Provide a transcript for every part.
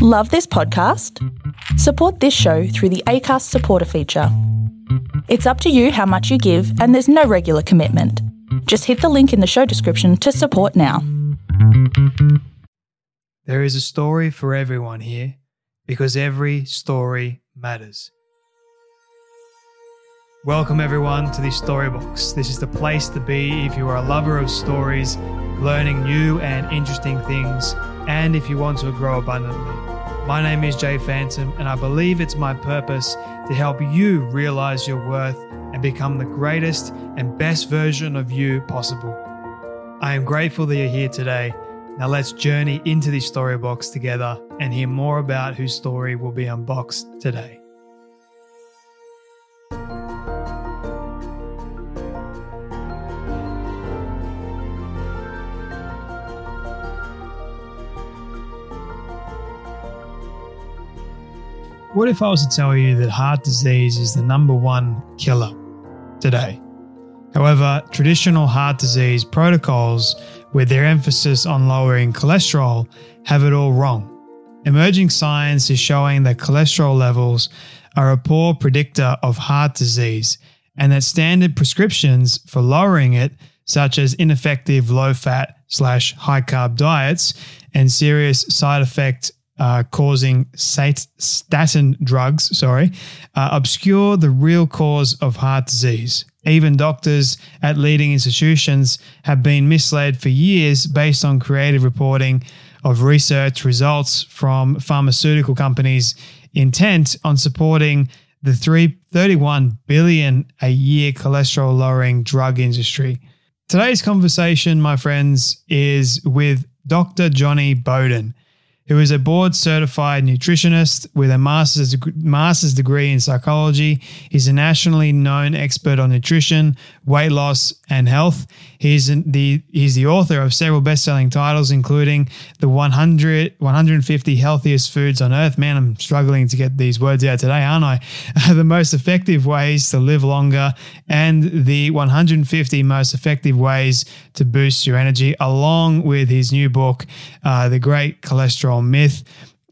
Love this podcast? Support this show through the ACAST supporter feature. It's up to you how much you give, and there's no regular commitment. Just hit the link in the show description to support now. There is a story for everyone here because every story matters. Welcome, everyone, to the Storybox. This is the place to be if you are a lover of stories, learning new and interesting things, and if you want to grow abundantly. My name is Jay Phantom, and I believe it's my purpose to help you realize your worth and become the greatest and best version of you possible. I am grateful that you're here today. Now let's journey into the Storybox together and hear more about whose story will be unboxed today. What if I was to tell you that heart disease is the number one killer today? However, traditional heart disease protocols, with their emphasis on lowering cholesterol, have it all wrong. Emerging science is showing that cholesterol levels are a poor predictor of heart disease and that standard prescriptions for lowering it, such as ineffective low fat slash high carb diets and serious side effect uh, causing statin drugs, sorry, uh, obscure the real cause of heart disease. Even doctors at leading institutions have been misled for years based on creative reporting of research results from pharmaceutical companies intent on supporting the 331 billion a year cholesterol lowering drug industry. Today's conversation, my friends, is with Dr. Jonny Bowden who is a board certified nutritionist with a master's, master's degree in psychology. He's a nationally known expert on nutrition, weight loss, and health. He's the he's the author of several best-selling titles, including the 100 150 healthiest foods on earth. Man, I'm struggling to get these words out today, aren't I? the most effective ways to live longer, and the 150 most effective ways to boost your energy, along with his new book, uh, The Great Cholesterol Myth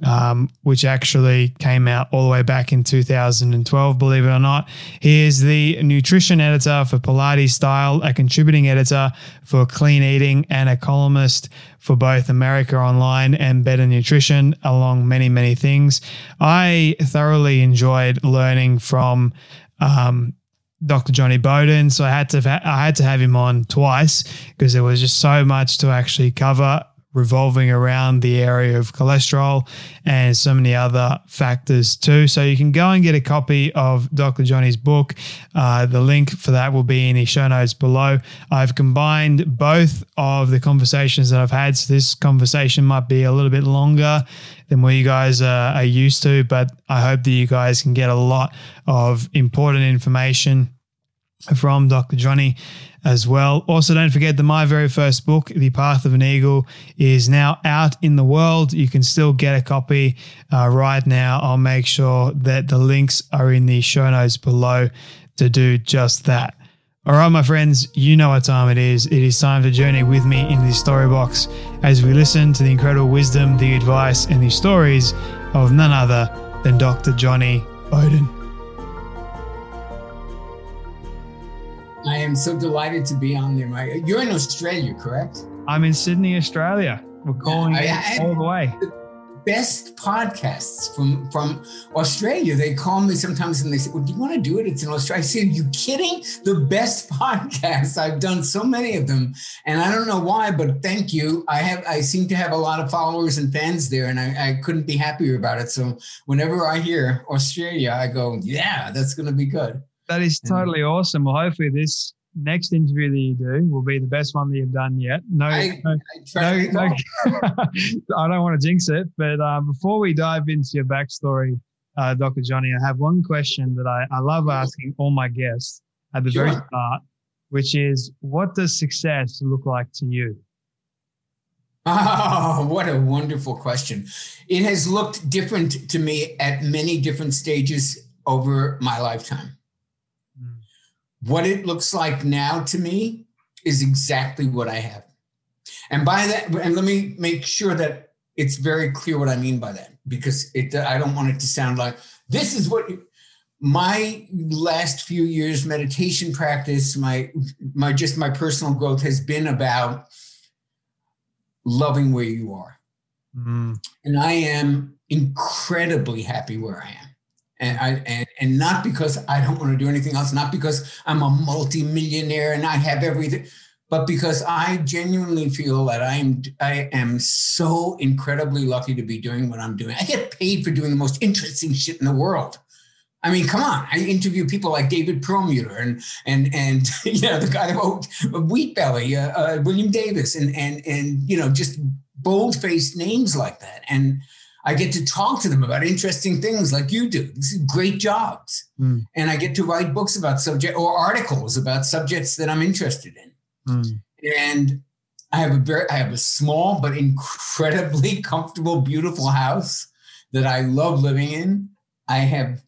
um, which actually came out all the way back in 2012, believe it or not. He is the nutrition editor for Pilates Style, a contributing editor for Clean Eating, and a columnist for both America Online and Better Nutrition, along many, many things. I thoroughly enjoyed learning from. Um, Dr. Jonny Bowden, so I had to I had to have him on twice because there was just so much to actually cover revolving around the area of cholesterol and so many other factors too. So you can go and get a copy of Dr. Jonny's book. Uh, the link for that will be in the show notes below. I've combined both of the conversations that I've had. So this conversation might be a little bit longer than what you guys uh, are used to, but I hope that you guys can get a lot of important information from Dr. Jonny as well. Also, don't forget that my very first book, The Path of an Eagle, is now out in the world. You can still get a copy uh, right now. I'll make sure that the links are in the show notes below to do just that. All right, my friends, you know what time it is. It is time to journey with me into the story box as we listen to the incredible wisdom, the advice, and the stories of none other than Dr. Jonny Bowden. I am so delighted to be on there. You're in Australia, correct? I'm in Sydney, Australia. We're calling yeah, all the way. best podcasts from from Australia. They call me sometimes and they say, "Well, do you want to do it?" It's in Australia. I say, "Are you kidding?" The best podcasts. I've done so many of them, and I don't know why, but thank you. I have. I seem to have a lot of followers and fans there, and I, I couldn't be happier about it. So whenever I hear Australia, I go, "Yeah, that's going to be good." That is totally awesome. Well, hopefully this next interview that you do will be the best one that you've done yet. No, I, no, I, no, no I don't want to jinx it. But uh, before we dive into your backstory, uh, Dr. Jonny, I have one question that I, I love asking all my guests at the sure. very start, which is, what does success look like to you? Oh, what a wonderful question. It has looked different to me at many different stages over my lifetime. What it looks like now to me is exactly what I have. And by that, and let me make sure that it's very clear what I mean by that. because it I don't want it to sound like this is what my last few years meditation practice, my my just my personal growth has been about loving where you are. Mm. And I am incredibly happy where I am. And I and, and not because I don't want to do anything else, not because I'm a multimillionaire and I have everything but because I genuinely feel that I am I am so incredibly lucky to be doing what I'm doing. I get paid for doing the most interesting shit in the world. I mean, come on! I interview people like David Perlmutter and and and you know the guy who wrote Wheat Belly, uh, uh, William Davis, and and and you know just bold faced names like that. And I get to talk to them about interesting things like you do. These are great jobs, mm. and I get to write books about subject or articles about subjects that I'm interested in. Mm. And I have a very, I have a small but incredibly comfortable, beautiful house that I love living in. I have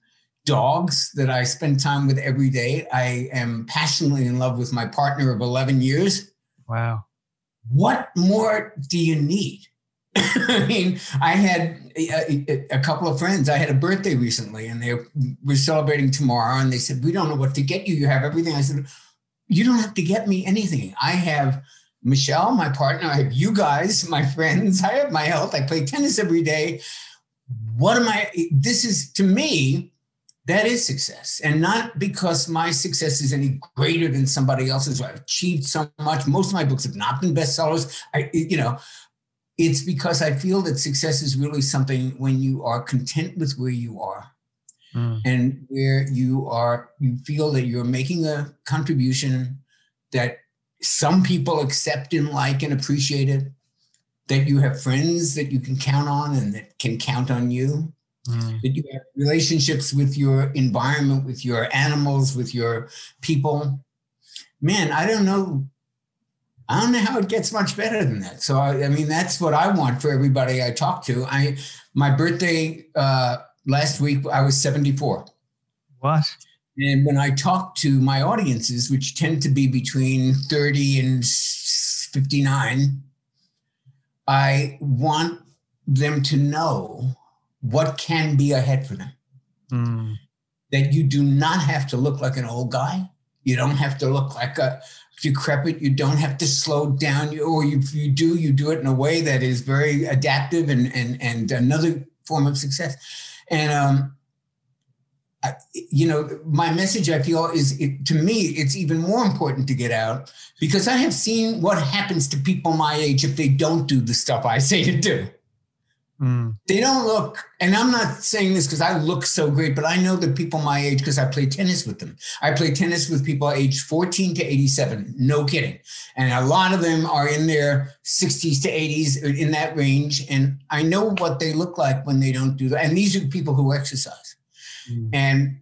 dogs that I spend time with every day. I am passionately in love with my partner of 11 years. Wow. What more do you need? I mean, I had a, a, couple of friends. I had a birthday recently and they were celebrating tomorrow and they said, We don't know what to get you. You have everything. I said, you don't have to get me anything. I have Michelle, my partner. I have you guys, my friends. I have my health. I play tennis every day. What am I? This is to me, that is success. And not because my success is any greater than somebody else's. I've achieved so much. Most of my books have not been bestsellers. I, you know, it's because I feel that success is really something when you are content with where you are mm. and where you are you feel that you're making a contribution that some people accept and like and appreciate it that you have friends that you can count on and that can count on you mm. that you have relationships with your environment with your animals with your people man i don't know I don't know how it gets much better than that. So I, I, mean, that's what I want for everybody I talk to. I my birthday uh, last week I was 74. What? And when I talk to my audiences, which tend to be between 30 and 59, I want them to know what can be ahead for them. Mm. That you do not have to look like an old guy. You don't have to look like a decrepit. You don't have to slow down. You, or if you do, you do it in a way that is very adaptive and, and, and another form of success and um, I, you know, my message I feel is it, to me, it's even more important to get out because I have seen what happens to people my age if they don't do the stuff I say to do. Mm. They don't look, and I'm not saying this because I look so great, but I know that people my age because I play tennis with them. I play tennis with people aged 14 to 87, no kidding. And a lot of them are in their 60s to 80s in that range. And I know what they look like when they don't do that. And these are people who exercise. Mm. And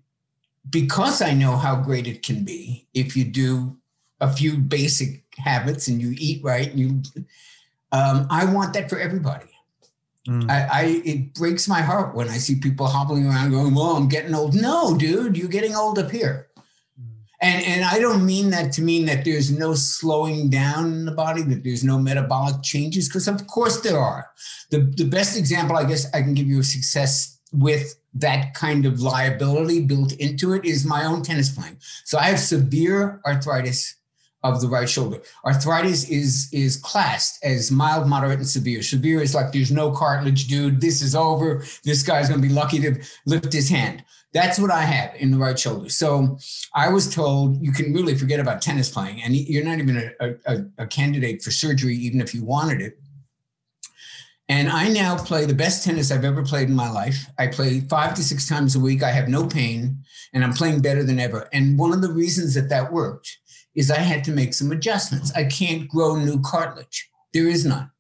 because I know how great it can be if you do a few basic habits and you eat right, and you, um, I want that for everybody. Mm. I, I, it breaks my heart when I see people hobbling around going, "Well, I'm getting old." No, dude, you're getting old up here. Mm. And and I don't mean that to mean that there's no slowing down in the body, that there's no metabolic changes, because of course there are. The the best example I guess I can give you of success with that kind of liability built into it is my own tennis playing. So I have severe arthritis of the right shoulder. Arthritis is is classed as mild, moderate, and severe. Severe is like there's no cartilage, dude. This is over. This guy's gonna be lucky to lift his hand. That's what I have in the right shoulder. So I was told you can really forget about tennis playing, and you're not even a, a, a candidate for surgery, even if you wanted it. And I now play the best tennis I've ever played in my life. I play five to six times a week. I have no pain, and I'm playing better than ever. And one of the reasons that that worked is I had to make some adjustments. I can't grow new cartilage. There is none.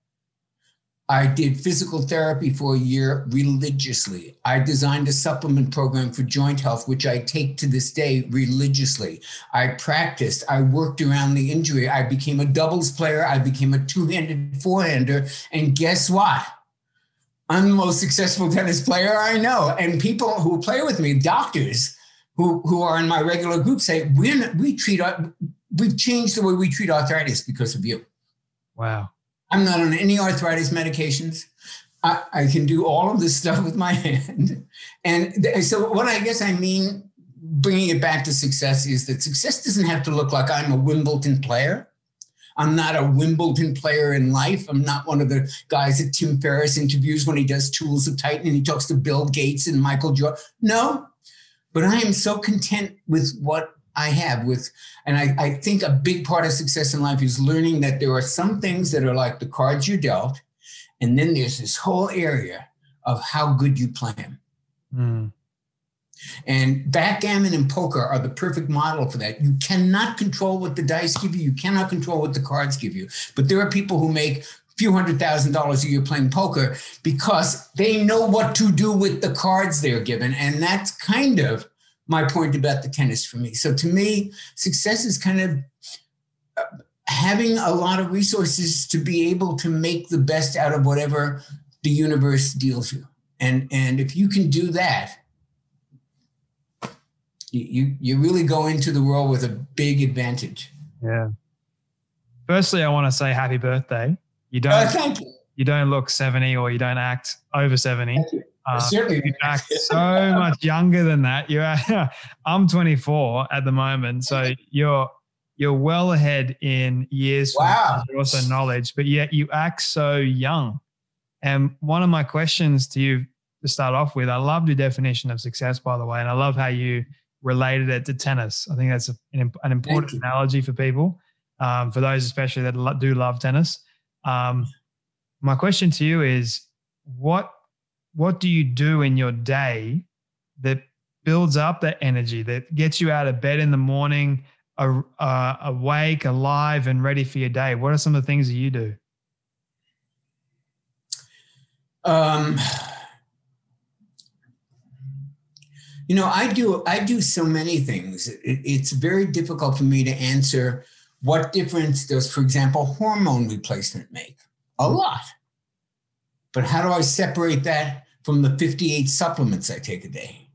I did physical therapy for a year religiously. I designed a supplement program for joint health, which I take to this day religiously. I practiced. I worked around the injury. I became a doubles player. I became a two handed forehander. And guess what? I'm the most successful tennis player I know. And people who play with me, doctors who, who are in my regular group, say, we we treat we've changed the way we treat arthritis because of you. Wow. I'm not on any arthritis medications. I, I can do all of this stuff with my hand. And th- so, what I guess I mean, bringing it back to success, is that success doesn't have to look like I'm a Wimbledon player. I'm not a Wimbledon player in life. I'm not one of the guys that Tim Ferriss interviews when he does Tools of Titan and he talks to Bill Gates and Michael Jordan. No, but I am so content with what I have with, and I, I think a big part of success in life is learning that there are some things that are like the cards you dealt, and then there's this whole area of how good you play them. Mm. And backgammon and poker are the perfect model for that. You cannot control what the dice give you. You cannot control what the cards give you. But there are people who make a few hundred thousand dollars a year playing poker because they know what to do with the cards they're given. And that's kind of my point about the tennis for me. So to me, success is kind of uh, having a lot of resources to be able to make the best out of whatever the universe deals you. And and if you can do that, you you really go into the world with a big advantage. Yeah. Firstly, I want to say happy birthday. You don't uh, thank you. you don't look 70 or you don't act over 70. Uh, certainly you act so much younger than that. You are, I'm 24 at the moment, so you're you're well ahead in years. Wow. Also knowledge, but yet you act so young. And one of my questions to you to start off with, I love your definition of success, by the way, and I love how you related it to tennis. I think that's a, an, an, important analogy for people, um, for those especially that do love tennis. Um, my question to you is, what what do you do in your day that builds up that energy that gets you out of bed in the morning, uh, awake, alive, and ready for your day? What are some of the things that you do? Um, You know, I do I do so many things. It, it's very difficult for me to answer what difference does, for example, hormone replacement make? A lot. But how do I separate that from the 58 supplements I take a day?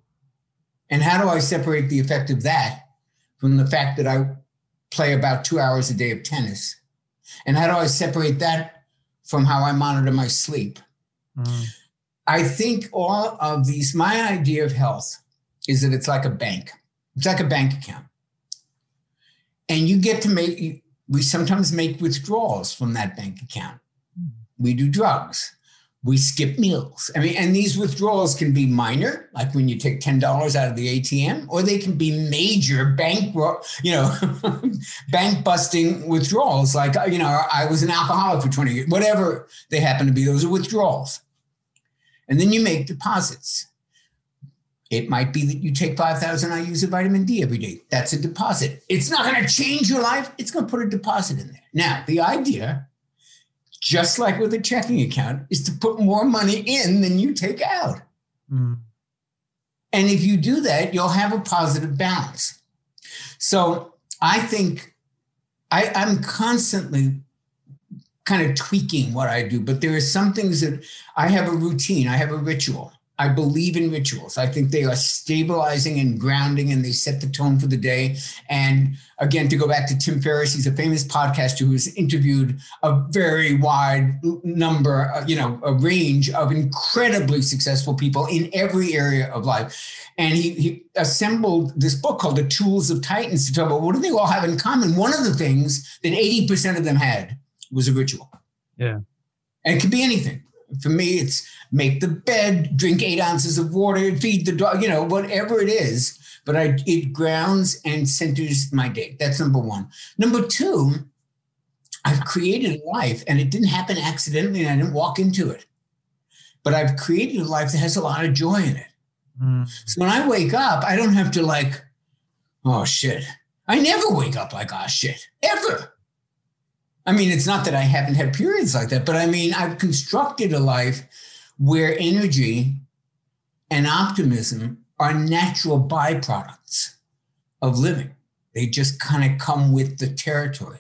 And how do I separate the effect of that from the fact that I play about two hours a day of tennis? And how do I separate that from how I monitor my sleep? Mm. I think all of these, my idea of health is that it's like a bank. It's like a bank account. And you get to make, we sometimes make withdrawals from that bank account. We do drugs. We skip meals. I mean, and these withdrawals can be minor, like when you take $10 out of the ATM, or they can be major bank, you know, bank busting withdrawals. Like, you know, I was an alcoholic for 20 years, whatever they happen to be, those are withdrawals. And then you make deposits. It might be that you take 5,000 IUs of vitamin D every day. That's a deposit. It's not going to change your life. It's going to put a deposit in there. Now, the idea, just like with a checking account, is to put more money in than you take out. Mm. And if you do that, you'll have a positive balance. So I think I, I'm constantly kind of tweaking what I do, but there are some things that I have a routine, I have a ritual. I believe in rituals. I think they are stabilizing and grounding and they set the tone for the day. And again, to go back to Tim Ferriss, he's a famous podcaster who has interviewed a very wide number, uh, you know, a range of incredibly successful people in every area of life. And he, he assembled this book called The Tools of Titans to talk about what do they all have in common. One of the things that 80% of them had was a ritual. Yeah. And it could be anything for me, it's make the bed, drink eight ounces of water, feed the dog, you know, whatever it is. But I, it grounds and centers my day. That's number one. Number two, I've created a life and it didn't happen accidentally and I didn't walk into it. But I've created a life that has a lot of joy in it. Mm. So when I wake up, I don't have to like, oh shit. I never wake up like, oh shit, ever. I mean, it's not that I haven't had periods like that, but I mean, I've constructed a life where energy and optimism are natural byproducts of living. They just kind of come with the territory.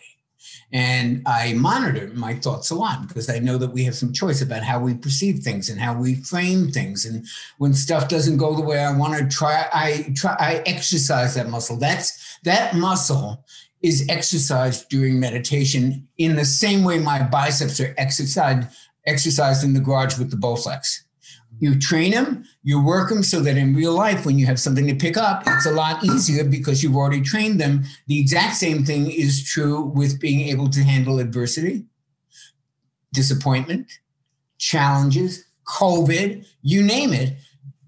And I monitor my thoughts a lot because I know that we have some choice about how we perceive things and how we frame things. And when stuff doesn't go the way I want to try, I try I exercise that muscle. That's that muscle is exercised during meditation in the same way my biceps are exercised exercise in the garage with the Bowflex. You train them, you work them so that in real life, when you have something to pick up, it's a lot easier because you've already trained them. The exact same thing is true with being able to handle adversity, disappointment, challenges, COVID, you name it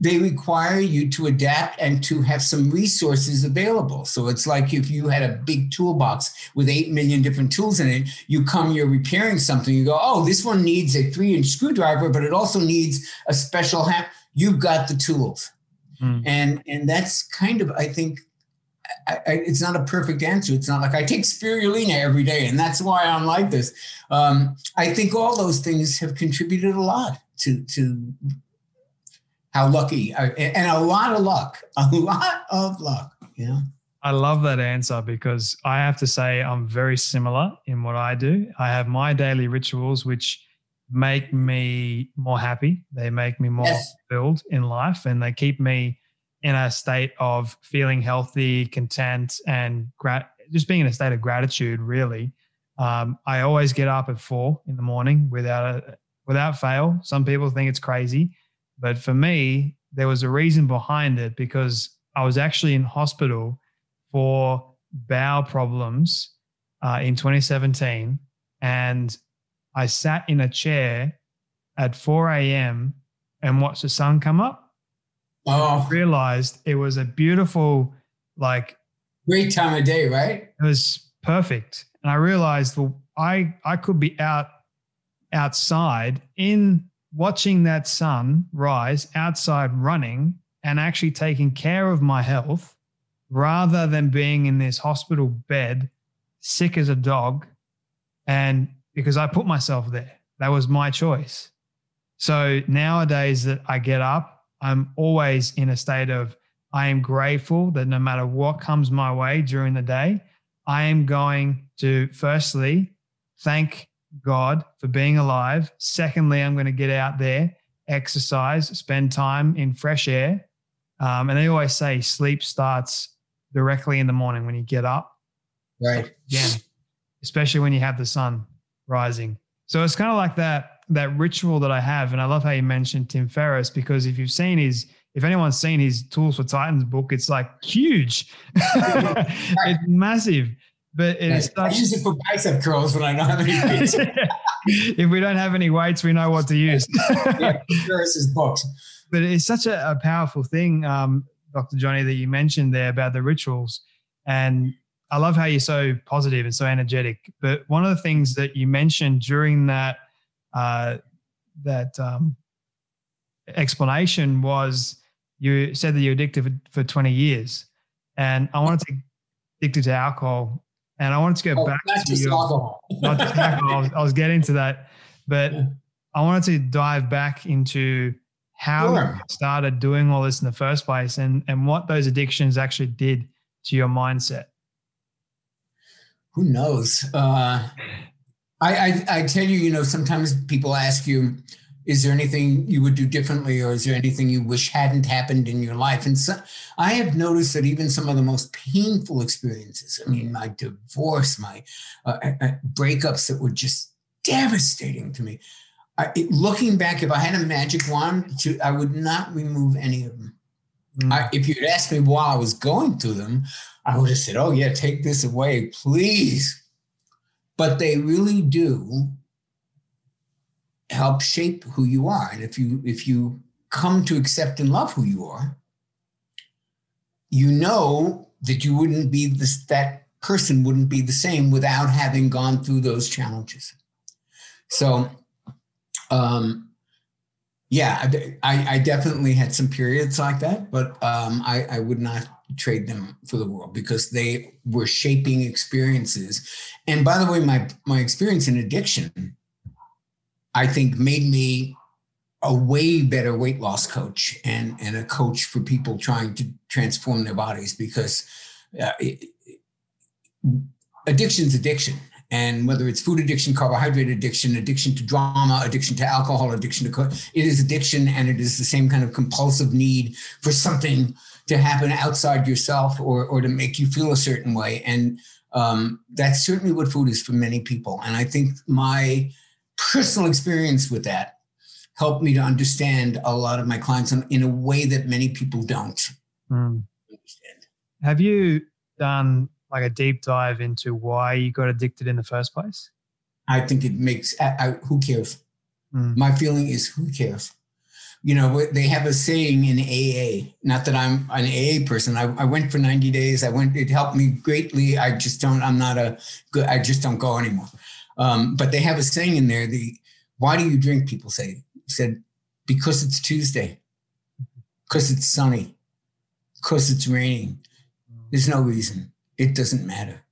they require you to adapt and to have some resources available. So it's like if you had a big toolbox with 8 million different tools in it, you come, you're repairing something, you go, oh, this one needs a three inch screwdriver, but it also needs a special hat. You've got the tools. Mm. And, and that's kind of, I think, I, I, it's not a perfect answer. It's not like I take spirulina every day, and that's why I'm like this. Um, I think all those things have contributed a lot to to how lucky uh, and a lot of luck, a lot of luck, you know. I love that answer because I have to say I'm very similar in what I do. I have my daily rituals which make me more happy. They make me more yes. fulfilled in life and they keep me in a state of feeling healthy, content, and gra- just being in a state of gratitude. Really, um, I always get up at four in the morning without a, without fail. Some people think it's crazy, but for me, there was a reason behind it because I was actually in hospital for bowel problems uh, in 2017. And I sat in a chair at 4 a.m. and watched the sun come up. Oh. I realized it was a beautiful, like, great time of day, right? It was perfect. And I realized, well, I, I could be out outside in watching that sun rise outside running and actually taking care of my health rather than being in this hospital bed sick as a dog and because I put myself there. That was my choice. So nowadays that I get up I'm always in a state of I am grateful that no matter what comes my way during the day I am going to firstly thank God for being alive. Secondly, I'm going to get out there, exercise, spend time in fresh air. Um, and they always say sleep starts directly in the morning when you get up. Right. Again, especially when you have the sun rising. So it's kind of like that that ritual that I have. And I love how you mentioned Tim Ferriss because if you've seen his, if anyone's seen his Tools for Titans book, it's like huge. it's massive. But it is I use it for bicep curls when I don't have any weights. if we don't have any weights, we know what to use. yeah, Ferriss's books. But it's such a, a powerful thing, um, Dr. Jonny, that you mentioned there about the rituals. And I love how you're so positive and so energetic. But one of the things that you mentioned during that uh, that um, explanation was you said that you're addicted for, for 20 years. And I wanted to addicted to alcohol and I wanted to go oh, back not to your, alcohol. not just alcohol. I was, I was, getting to that, but I wanted to dive back into how sure. you started doing all this in the first place and, and what those addictions actually did to your mindset. Who knows? Uh, I, I, I tell you, you know, sometimes people ask you, is there anything you would do differently or is there anything you wish hadn't happened in your life? And so i have noticed that even some of the most painful experiences i mean my divorce my uh, uh, uh breakups that were just devastating to me I, it, looking back if i had a magic wand to, i would not remove any of them. Mm. I, if you'd asked me while i was going through them i would have said oh yeah take this away please. But they really do help shape who you are. And if you if you come to accept and love who you are, you know that you wouldn't be this that person wouldn't be the same without having gone through those challenges. So um yeah, I, I definitely had some periods like that, but um, I, I would not trade them for the world because they were shaping experiences. And by the way, my my experience in addiction I think made me a way better weight loss coach and, and a coach for people trying to transform their bodies because uh, it, addiction's addiction. And whether it's food addiction, carbohydrate addiction, addiction to drama, addiction to alcohol, addiction to co- it is addiction, and it is the same kind of compulsive need for something to happen outside yourself or or to make you feel a certain way. And um, that's certainly what food is for many people. And I think my personal experience with that helped me to understand a lot of my clients in, a way that many people don't mm. understand. Have you done like a deep dive into why you got addicted in the first place? I think it makes, I, I, who cares? Mm. My feeling is who cares? You know, they have a saying in AA, not that I'm an AA person. I, I went for 90 days. I went, it helped me greatly. I just don't, I'm not a good, I just don't go anymore. Um, but they have a saying in there, the, why do you drink? People say, said, because it's Tuesday, because it's sunny, because it's raining. There's no reason. It doesn't matter.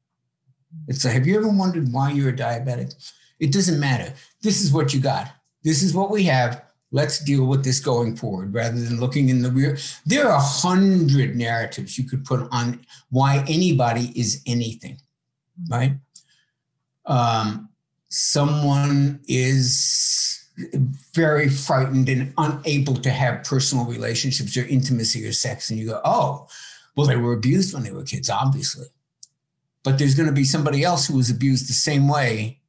It's like, have you ever wondered why you're a diabetic? It doesn't matter. This is what you got. This is what we have. Let's deal with this going forward rather than looking in the rear. There are a hundred narratives you could put on why anybody is anything, right? Um, someone is very frightened and unable to have personal relationships or intimacy or sex. And you go, oh, well, they were abused when they were kids, obviously. But there's going to be somebody else who was abused the same way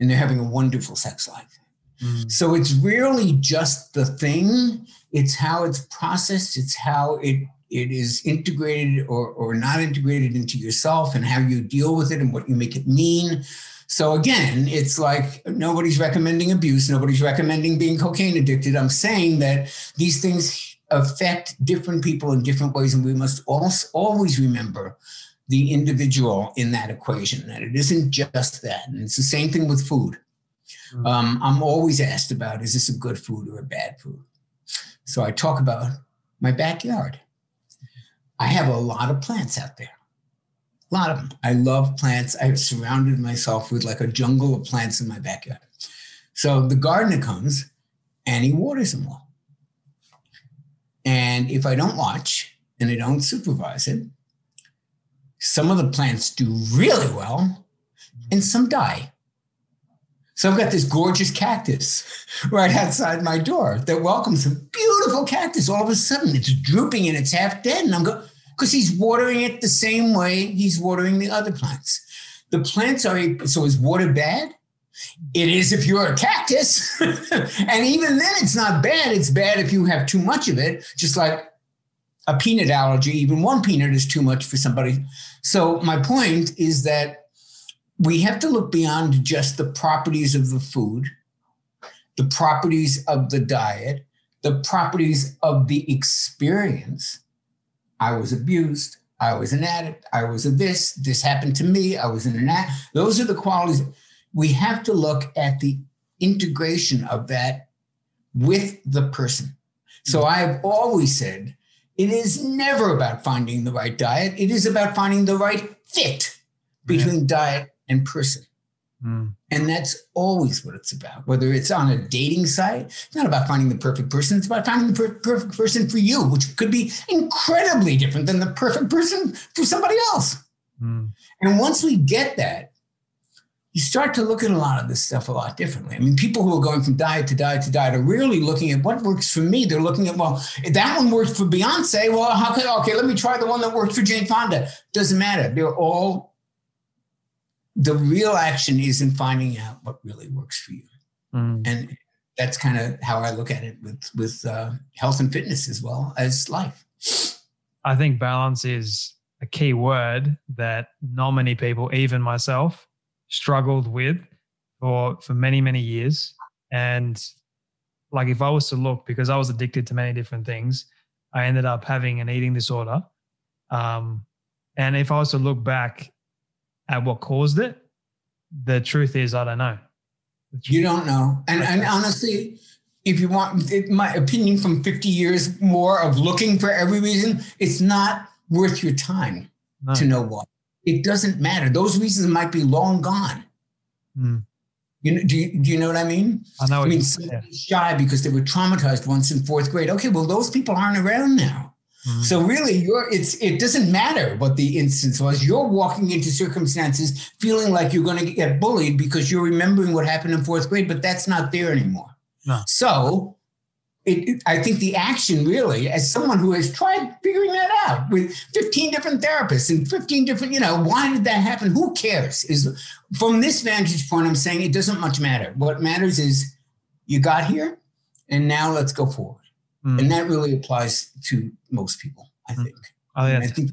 and they're having a wonderful sex life. Mm. So it's really just the thing, it's how it's processed, it's how it it is integrated or, or not integrated into yourself and how you deal with it and what you make it mean. So again, it's like nobody's recommending abuse, nobody's recommending being cocaine addicted. I'm saying that these things affect different people in different ways, and we must also always remember the individual in that equation, that it isn't just that. And it's the same thing with food. Mm-hmm. Um, I'm always asked about is this a good food or a bad food? So I talk about my backyard. I have a lot of plants out there. A lot of them. I love plants. I've surrounded myself with like a jungle of plants in my backyard. So the gardener comes and he waters them all. And if I don't watch and I don't supervise it, some of the plants do really well and some die. So I've got this gorgeous cactus right outside my door that welcomes a beautiful cactus. All of a sudden, it's drooping and it's half dead. And I'm going, because he's watering it the same way he's watering the other plants. The plants are, so is water bad? It is if you're a cactus. and even then, it's not bad. It's bad if you have too much of it, just like a peanut allergy. Even one peanut is too much for somebody. So, my point is that we have to look beyond just the properties of the food, the properties of the diet, the properties of the experience I was abused. I was an addict. I was a this. This happened to me. I was in an act. Those are the qualities. We have to look at the integration of that with the person. So mm-hmm. I've always said it is never about finding the right diet. It is about finding the right fit between yeah. diet and person. Mm. And that's always what it's about. Whether it's on a dating site, it's not about finding the perfect person. It's about finding the per- perfect person for you, which could be incredibly different than the perfect person for somebody else. Mm. And once we get that, you start to look at a lot of this stuff a lot differently. I mean, people who are going from diet to diet to diet are really looking at what works for me. They're looking at, well, that one worked for Beyonce. Well, how could, okay, let me try the one that worked for Jane Fonda. Doesn't matter. They're all the real action is in finding out what really works for you. Mm. And that's kind of how I look at it with with uh, health and fitness as well as life. I think balance is a key word that not many people, even myself, struggled with for for many many years. And like if I was to look, because I was addicted to many different things, I ended up having an eating disorder. Um, and if I was to look back at what caused it, the truth is, I don't know. You don't know. And, and honestly, if you want my opinion from 50 years more of looking for every reason, it's not worth your time no. to know what. It doesn't matter. Those reasons might be long gone. Mm. You know, do you, do you know what I mean? I know. I mean, shy because they were traumatized once in fourth grade. Okay, well, those people aren't around now. Mm-hmm. So really, you're it's it doesn't matter what the instance was. You're walking into circumstances feeling like you're going to get bullied because you're remembering what happened in fourth grade, but that's not there anymore. No. So it, it, I think the action really, as someone who has tried figuring that out with 15 different therapists and 15 different, you know, why did that happen? Who cares? Is from this vantage point, I'm saying it doesn't much matter. What matters is you got here and now let's go forward. Mm. And that really applies to most people, I hmm. think. Mm. Oh, yeah. I think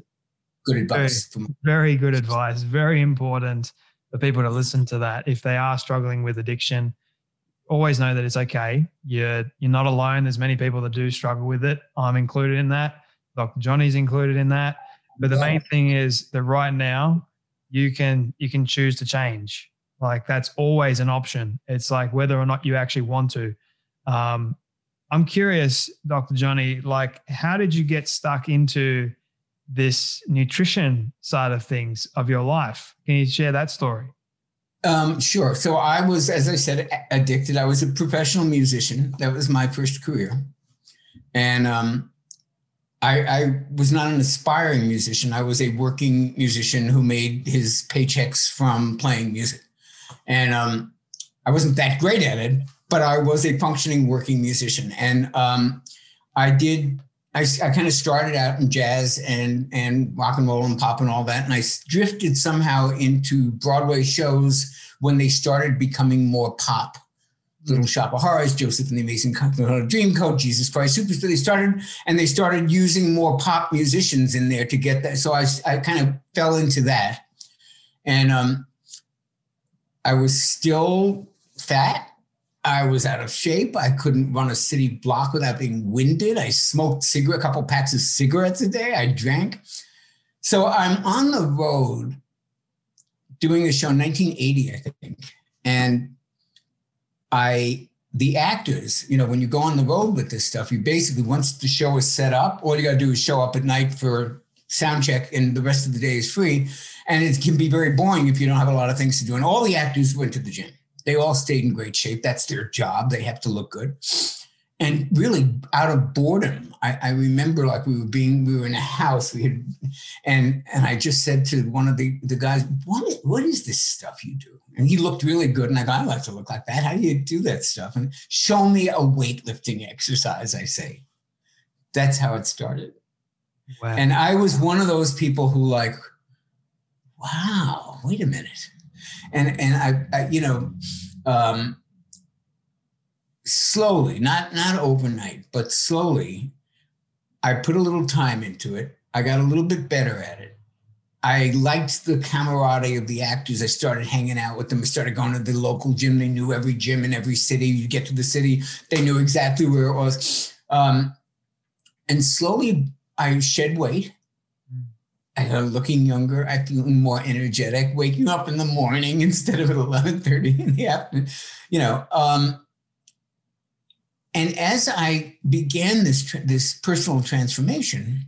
good advice. Very, very good advice. Very important for people to listen to that if they are struggling with addiction always know that it's okay. You're you're not alone. There's many people that do struggle with it. I'm included in that. Dr. Jonny's included in that. But the yeah. main thing is that right now you can you can choose to change. Like that's always an option. It's like whether or not you actually want to. Um, I'm curious, Dr. Jonny, like how did you get stuck into this nutrition side of things of your life? Can you share that story? Um, sure. So I was, as I said, addicted. I was a professional musician. That was my first career. And um, I, I, was not an aspiring musician. I was a working musician who made his paychecks from playing music. And um, I wasn't that great at it, but I was a functioning working musician. And um, I did I, I kind of started out in jazz and and rock and roll and pop and all that, and I drifted somehow into Broadway shows when they started becoming more pop. Little Shop of Horrors, Joseph and the Amazing Dream Dreamcoat, Jesus Christ Superstar. They started and they started using more pop musicians in there to get that. So I, I kind of fell into that, and um, I was still fat I was out of shape. I couldn't run a city block without being winded. I smoked cigarette, a couple packs of cigarettes a day. I drank. So I'm on the road doing a show in 1980, I think. And I, the actors, you know, when you go on the road with this stuff, you basically, once the show is set up, all you got to do is show up at night for sound check and the rest of the day is free. And it can be very boring if you don't have a lot of things to do. And all the actors went to the gym they all stayed in great shape. That's their job. They have to look good. And really, out of boredom, I, I remember like we were being, we were in a house. We had, and and I just said to one of the the guys, "What what is this stuff you do?" And he looked really good. And I go, "I like to look like that. How do you do that stuff?" And show me a weightlifting exercise. I say, that's how it started. Wow. And I was one of those people who like, wow, wait a minute and and I, I you know, um, slowly, not not overnight, but slowly, I put a little time into it. I got a little bit better at it. I liked the camaraderie of the actors. I started hanging out with them. I started going to the local gym. They knew every gym in every city. You get to the city, they knew exactly where it was. Um, and slowly, I shed weight. I looking younger. I feel more energetic. Waking up in the morning instead of at eleven thirty in the afternoon. You know. Um, and as I began this this personal transformation,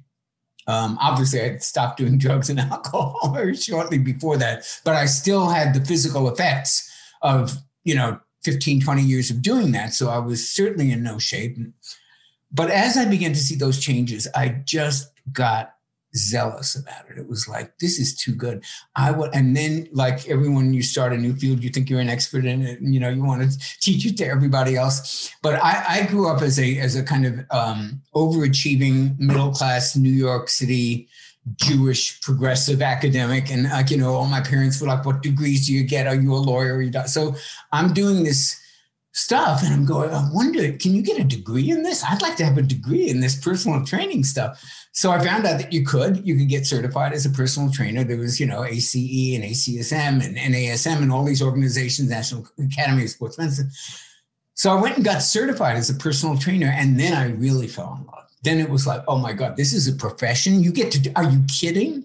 um, obviously I stopped doing drugs and alcohol shortly before that, but I still had the physical effects of you know 15, 20 years of doing that. So I was certainly in no shape. But as I began to see those changes, I just got zealous about it. It was like, this is too good. I would, and then like everyone, you start a new field, you think you're an expert in it, and you know, you want to teach it to everybody else. But I, I grew up as a as a kind of um, overachieving middle class New York City Jewish progressive academic, and like you know, all my parents were like, "What degrees do you get? Are you a lawyer?" Are You so I'm doing this stuff and i'm going i wonder can you get a degree in this i'd like to have a degree in this personal training stuff so I found out that you could, you could get certified as a personal trainer. There was, you know, ACE and ACSM and NASM and all these organizations, National Academy of Sports Medicine. So I went and got certified as a personal trainer. And then I really fell in love. Then it was like, oh my God, this is a profession. You get to do, are you kidding?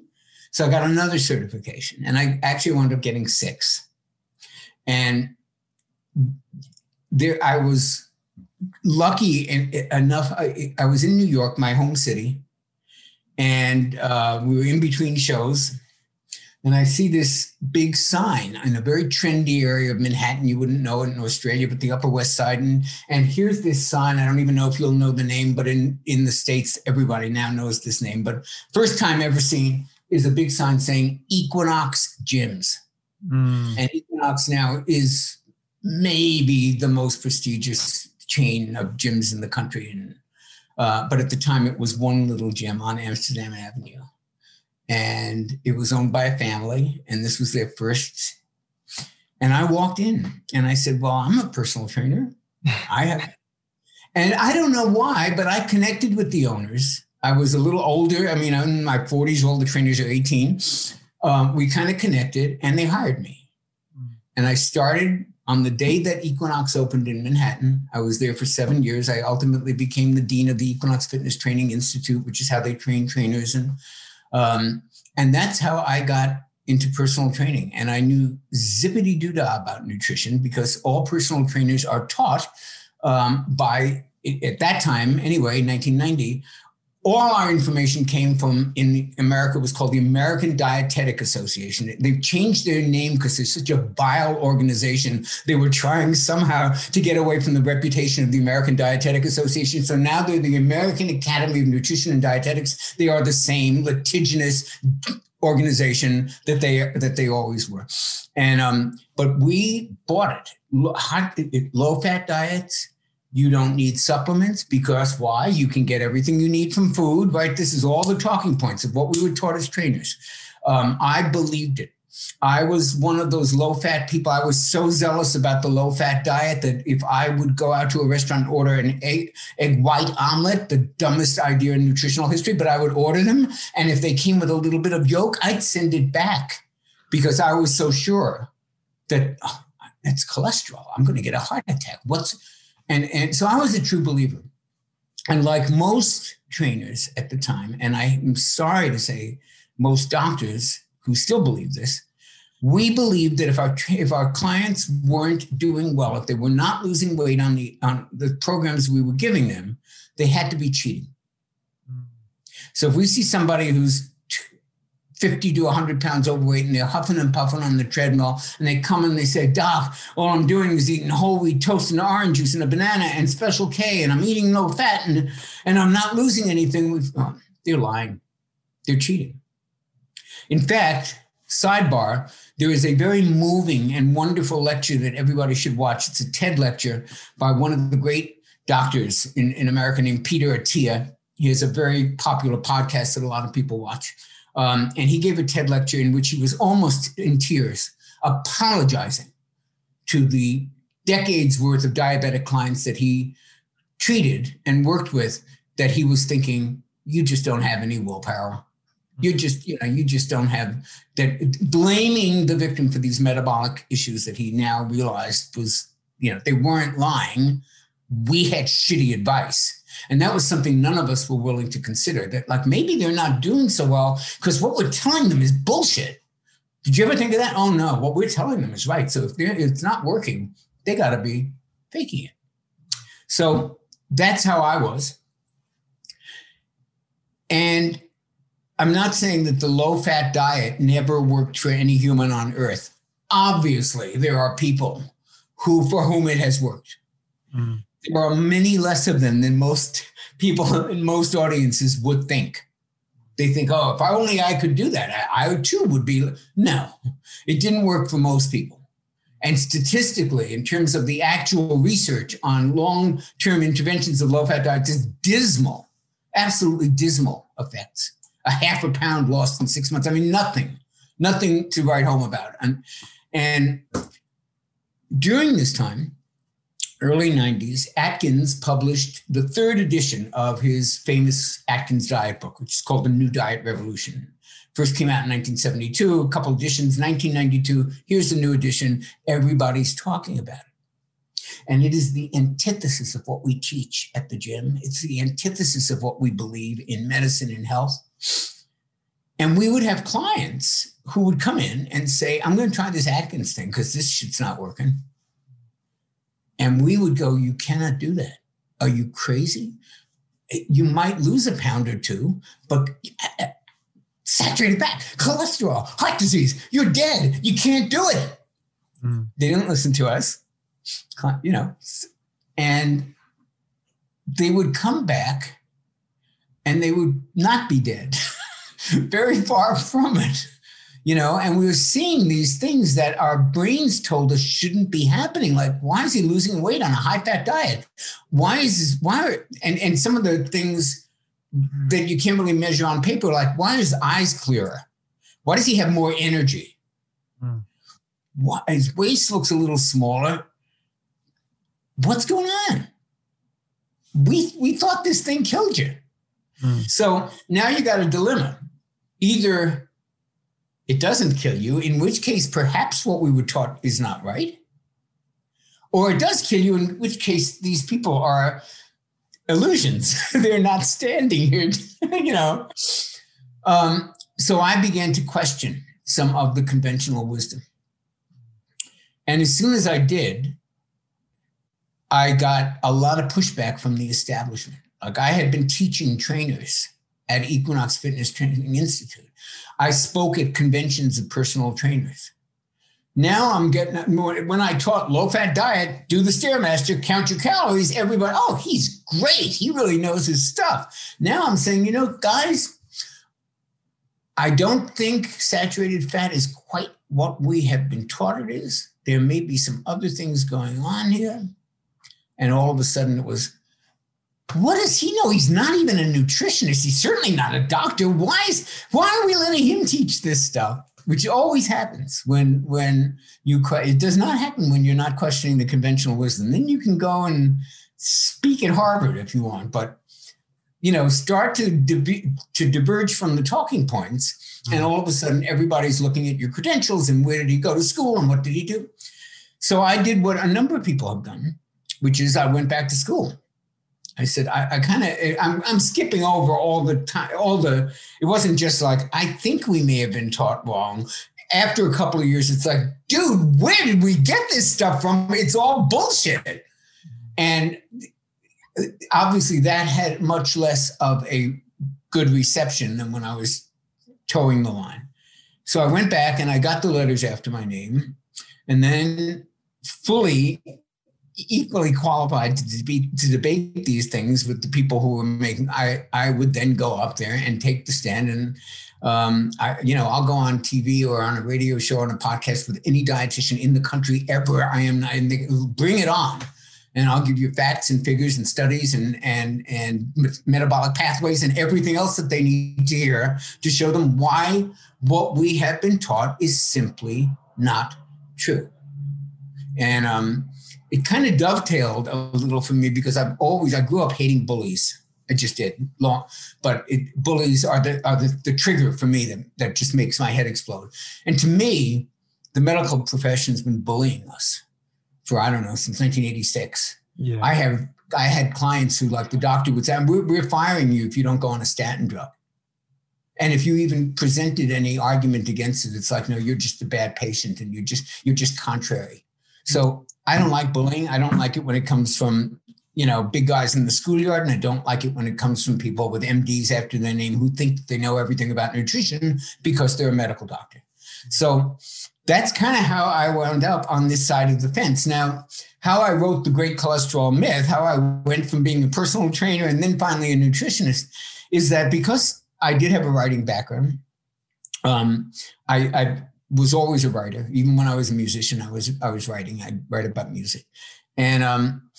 So I got another certification and I actually wound up getting six. And there I was lucky enough. I, I was in New York, my home city and uh, we were in between shows and I see this big sign in a very trendy area of Manhattan. You wouldn't know it in Australia, but the Upper West Side. And, and here's this sign. I don't even know if you'll know the name, but in, in the States, everybody now knows this name. But first time ever seen is a big sign saying Equinox Gyms. Mm. And Equinox now is maybe the most prestigious chain of gyms in the country. And uh, but at the time, it was one little gym on Amsterdam Avenue, and it was owned by a family, and this was their first. And I walked in, and I said, "Well, I'm a personal trainer. I have." And I don't know why, but I connected with the owners. I was a little older. I mean, I'm in my 40s, all the trainers are 18. Um, we kind of connected and they hired me. Hmm. And I started on the day that Equinox opened in Manhattan, I was there for seven years. I ultimately became the dean of the Equinox Fitness Training Institute, which is how they train trainers, and um, and that's how I got into personal training. And I knew zippity doo dah about nutrition because all personal trainers are taught um, by at that time anyway, 1990, all our information came from in America it was called the American Dietetic Association. They've changed their name because they're such a vile organization. They were trying somehow to get away from the reputation of the American Dietetic Association. So now they're the American Academy of Nutrition and Dietetics. They are the same litigious organization that they that they always were. And um, but we bought it. Low fat diets you don't need supplements because why? You can get everything you need from food, right? This is all the talking points of what we were taught as trainers. Um, I believed it. I was one of those low fat people. I was so zealous about the low fat diet that if I would go out to a restaurant order an egg, egg white omelet, the dumbest idea in nutritional history, but I would order them. And if they came with a little bit of yolk, I'd send it back because I was so sure that oh, it's cholesterol. I'm going to get a heart attack. What's and, and so I was a true believer. And like most trainers at the time, and I'm sorry to say, most doctors who still believe this, we believed that if our if our clients weren't doing well, if they were not losing weight on the on the programs we were giving them, they had to be cheating. Hmm. So if we see somebody who's 50 to 100 pounds overweight and they're huffing and puffing on the treadmill and they come and they say doc all i'm doing is eating whole wheat toast and orange juice and a banana and special k and i'm eating no fat and, and i'm not losing anything. With oh, they're lying. They're cheating. In fact sidebar there is a very moving and wonderful lecture that everybody should watch. It's a ted lecture by one of the great doctors in, in america named peter attia. He has a very popular podcast that a lot of people watch um, and he gave a TED lecture in which he was almost in tears, apologizing to the decades worth of diabetic clients that he treated and worked with that he was thinking, you just don't have any willpower. You just, you know, you just don't have that blaming the victim for these metabolic issues that he now realized was, you know, they weren't lying. We had shitty advice and that was something none of us were willing to consider that, like, maybe they're not doing so well because what we're telling them is bullshit. Did you ever think of that? Oh, no, what we're telling them is right. So if it's not working, they got to be faking it. So that's how I was. And I'm not saying that the low fat diet never worked for any human on earth. Obviously, there are people who for whom it has worked. Mm there are many less of them than most people in most audiences would think. They think, oh, if only I could do that, I, I too would be. No, it didn't work for most people. And statistically, in terms of the actual research on long term interventions of low fat diets, is dismal, absolutely dismal effects. A half a pound lost in six months. I mean, nothing, nothing to write home about. And, and during this time, early 90s, Atkins published the third edition of his famous Atkins diet book, which is called The New Diet Revolution. First came out in 1972, a couple editions, 1992. Here's the new edition. Everybody's talking about it. And it is the antithesis of what we teach at the gym. It's the antithesis of what we believe in medicine and health. And we would have clients who would come in and say, I'm going to try this Atkins thing because this shit's not working. And we would go, You cannot do that. Are you crazy? You might lose a pound or two, but uh, uh, saturated fat, cholesterol, heart disease, you're dead. You can't do it. Mm. They didn't listen to us, you know, and they would come back and they would not be dead. Very far from it. You know, and we were seeing these things that our brains told us shouldn't be happening. Like, why is he losing weight on a high fat diet? Why is this, why, and, and some of the things that you can't really measure on paper, like, why is his eyes clearer? Why does he have more energy? Hmm. Why, his waist looks a little smaller. What's going on? We, we thought this thing killed you. Hmm. So now you got a dilemma. Either it doesn't kill you, in which case perhaps what we were taught is not right. Or it does kill you, in which case these people are illusions. They're not standing here, you know. Um, so I began to question some of the conventional wisdom. And as soon as I did, I got a lot of pushback from the establishment. Like I had been teaching trainers at Equinox Fitness Training Institute. I spoke at conventions of personal trainers. Now I'm getting more. When I taught low fat diet, do the Stairmaster, count your calories, everybody, oh, he's great. He really knows his stuff. Now I'm saying, you know, guys, I don't think saturated fat is quite what we have been taught it is. There may be some other things going on here. And all of a sudden it was what does he know? He's not even a nutritionist. He's certainly not a doctor. Why is why are we letting him teach this stuff? Which always happens when when you it does not happen when you're not questioning the conventional wisdom. Then you can go and speak at Harvard if you want, but you know, start to to diverge from the talking points, and all of a sudden everybody's looking at your credentials and where did he go to school and what did he do. So I did what a number of people have done, which is I went back to school I said, I, I kind of, eh, I'm, I'm skipping over all the time, all the, it wasn't just like, I think we may have been taught wrong. After a couple of years, it's like, dude, where did we get this stuff from? It's all bullshit. And eh, obviously, that had much less of a good reception than when I was toeing the line. So I went back and I got the letters after my name and then fully equally qualified to debate to debate these things with the people who were making i i would then go up there and take the stand and um, I, you know, I'll go on TV or on a radio show on a podcast with any dietitian in the country ever. I am, and they, bring it on, and I'll give you facts and figures and studies and and and metabolic pathways and everything else that they need to hear to show them why what we have been taught is simply not true. And um, it kind of dovetailed a little for me because I've always I grew up hating bullies. I just did long, but it, bullies are the are the, the trigger for me that, that just makes my head explode. And to me, the medical profession's been bullying us for I don't know since 1986. Yeah. I have I had clients who like the doctor would say, we're, we're firing you if you don't go on a statin drug. And if you even presented any argument against it, it's like, no, you're just a bad patient and you're just you're just contrary. So I don't like bullying. I don't like it when it comes from, you know, big guys in the schoolyard. And I don't like it when it comes from people with MDs after their name who think they know everything about nutrition because they're a medical doctor. So that's kind of how I wound up on this side of the fence. Now, how I wrote the great cholesterol myth, how I went from being a personal trainer and then finally a nutritionist, is that because I did have a writing background, um, I, I was always a writer. Even when I was a musician, I was I was writing. I'd write about music, and um,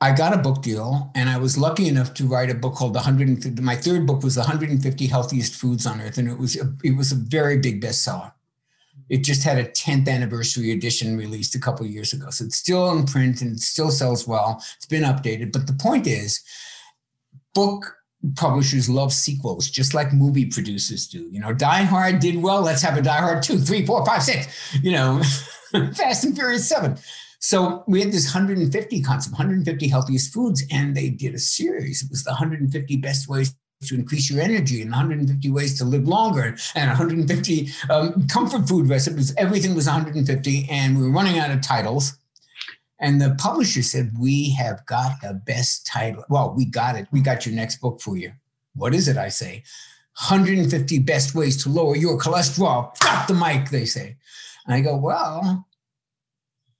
I got a book deal, and I was lucky enough to write a book called "The 150." My third book was "The 150 Healthiest Foods on Earth," and it was a, it was a very big bestseller. It just had a 10th anniversary edition released a couple years ago, so it's still in print and it still sells well. It's been updated, but the point is, book publishers love sequels, just like movie producers do. You know, Die Hard did well. Let's have a Die Hard two, three, four, five, six. You know, Fast and Furious seven. So we had this 150 concept, 150 healthiest foods, and they did a series. It was the 150 best ways to increase your energy and 150 ways to live longer and 150 um, comfort food recipes. Everything was 150, and we were running out of titles. And the publisher said, We have got the best title. Well, we got it. We got your next book for you. What is it? I say, 150 best ways to lower your cholesterol. Got the mic, they say. And I go, Well,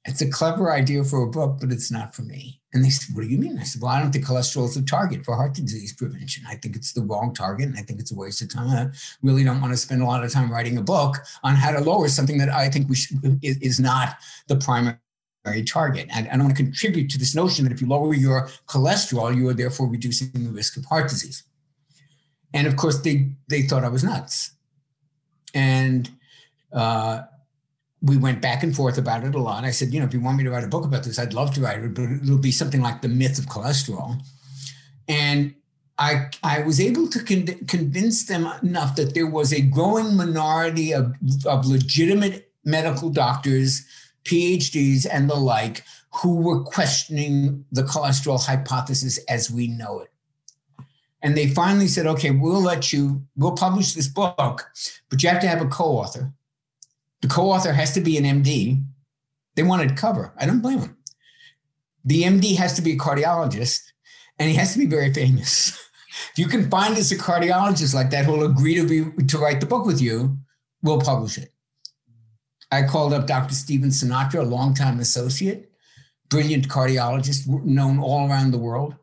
it's a clever idea for a book, but it's not for me. And they said, What do you mean? I said, Well, I don't think cholesterol is a target for heart disease prevention. I think it's the wrong target and I think it's a waste of time. I really don't want to spend a lot of time writing a book on how to lower something that I think we should, is not the primary target. And I don't want to contribute to this notion that if you lower your cholesterol, you are therefore reducing the risk of heart disease. And of course, they, they thought I was nuts. And uh, we went back and forth about it a lot. I said, you know, if you want me to write a book about this, I'd love to write it, but it'll be something like the myth of cholesterol. And I, I was able to con- convince them enough that there was a growing minority of, of legitimate medical doctors, PhDs, and the like who were questioning the cholesterol hypothesis as we know it. And they finally said, okay, we'll let you, we'll publish this book, but you have to have a co author the co-author has to be an MD. They wanted cover. I don't blame them. The MD has to be a cardiologist, and he has to be very famous. if you can find us a cardiologist like that who'll agree to be to write the book with you, we'll publish it. I called up Dr. Stephen Sinatra, a longtime associate, brilliant cardiologist, known all around the world.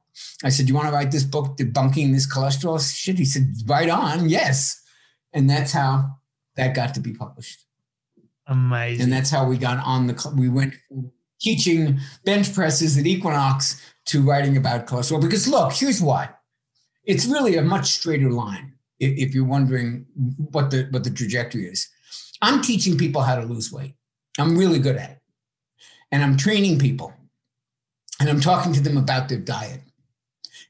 I said, "You want to write this book debunking this cholesterol shit?" He said, "Right on, yes." And that's how that got to be published. Amazing. And that's how we got on the, we went teaching bench presses at Equinox to writing about cholesterol. Because look, here's why. It's really a much straighter line if you're wondering what the, what the trajectory is. I'm teaching people how to lose weight. I'm really good at it. And I'm training people and I'm talking to them about their diet.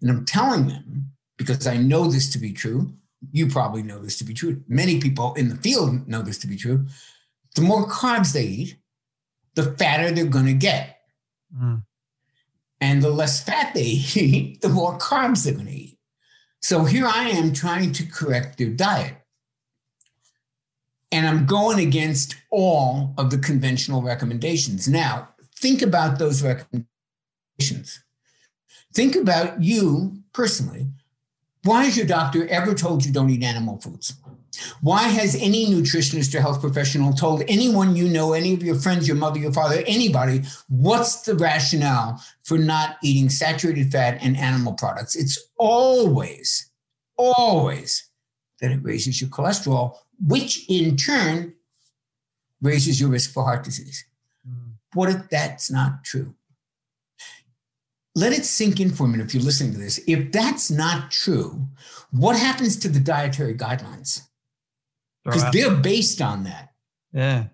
And I'm telling them, because I know this to be true, you probably know this to be true. Many people in the field know this to be true the more carbs they eat, the fatter they're going to get. Mm. And the less fat they eat, the more carbs they're going to eat. So here I am trying to correct their diet. And I'm going against all of the conventional recommendations. Now, think about those recommendations. Think about you personally. Why has your doctor ever told you don't eat animal foods? Why has any nutritionist or health professional told anyone you know, any of your friends, your mother, your father, anybody, what's the rationale for not eating saturated fat and animal products? It's always, always that it raises your cholesterol, which in turn raises your risk for heart disease. Mm. What if that's not true? Let it sink in for a minute if you're listening to this. If that's not true, what happens to the dietary guidelines? because they're based on that. Yeah.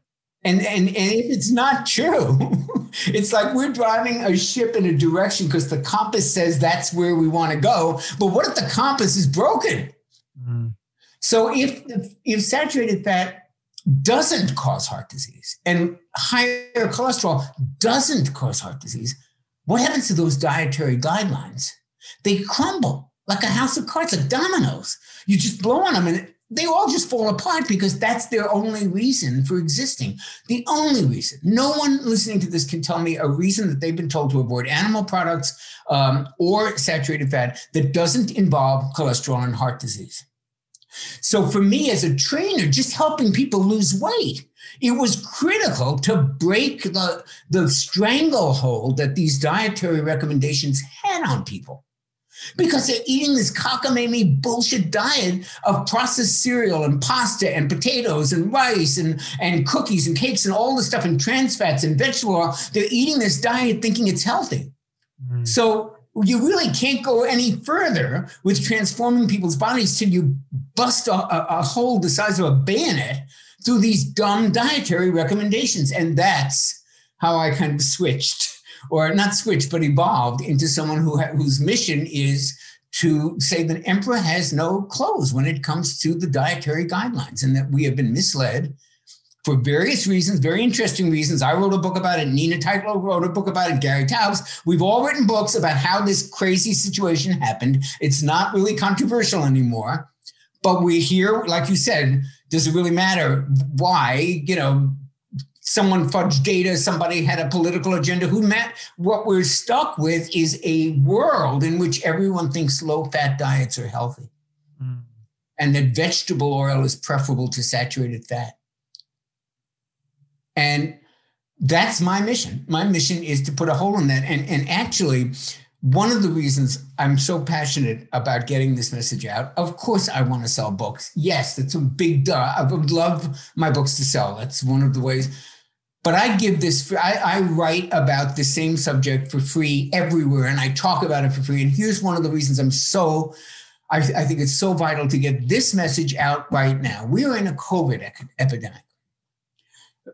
And, and, and if it's not true, it's like we're driving a ship in a direction because the compass says that's where we want to go. But what if the compass is broken? Mm. So if, if saturated fat doesn't cause heart disease and higher cholesterol doesn't cause heart disease, what happens to those dietary guidelines? They crumble like a house of cards, like dominoes. You just blow on them and they all just fall apart because that's their only reason for existing. The only reason. No one listening to this can tell me a reason that they've been told to avoid animal products um, or saturated fat that doesn't involve cholesterol and heart disease. So for me as a trainer, just helping people lose weight, it was critical to break the, the stranglehold that these dietary recommendations had on people because they're eating this cockamamie bullshit diet of processed cereal and pasta and potatoes and rice and, and cookies and cakes and all this stuff and trans fats and vegetable oil. They're eating this diet thinking it's healthy. Mm. So you really can't go any further with transforming people's bodies till you bust a, a, a hole the size of a bayonet through these dumb dietary recommendations. And that's how I kind of switched or not switched, but evolved into someone who ha- whose mission is to say that emperor has no clothes when it comes to the dietary guidelines and that we have been misled for various reasons, very interesting reasons. I wrote a book about it. Nina Teicholz wrote a book about it. Gary Taubes. We've all written books about how this crazy situation happened. It's not really controversial anymore. But we hear, like you said, does it really matter why? You know, someone fudged data, somebody had a political agenda. Who met? What we're stuck with is a world in which everyone thinks low fat diets are healthy mm. and that vegetable oil is preferable to saturated fat. And that's my mission. My mission is to put a hole in that. And, and actually, one of the reasons I'm so passionate about getting this message out, of course, I want to sell books. Yes, that's a big duh. I would love my books to sell. That's one of the ways. But I give this, I, I write about the same subject for free everywhere and I talk about it for free. And here's one of the reasons I'm so, I, I think it's so vital to get this message out right now. We are in a COVID epidemic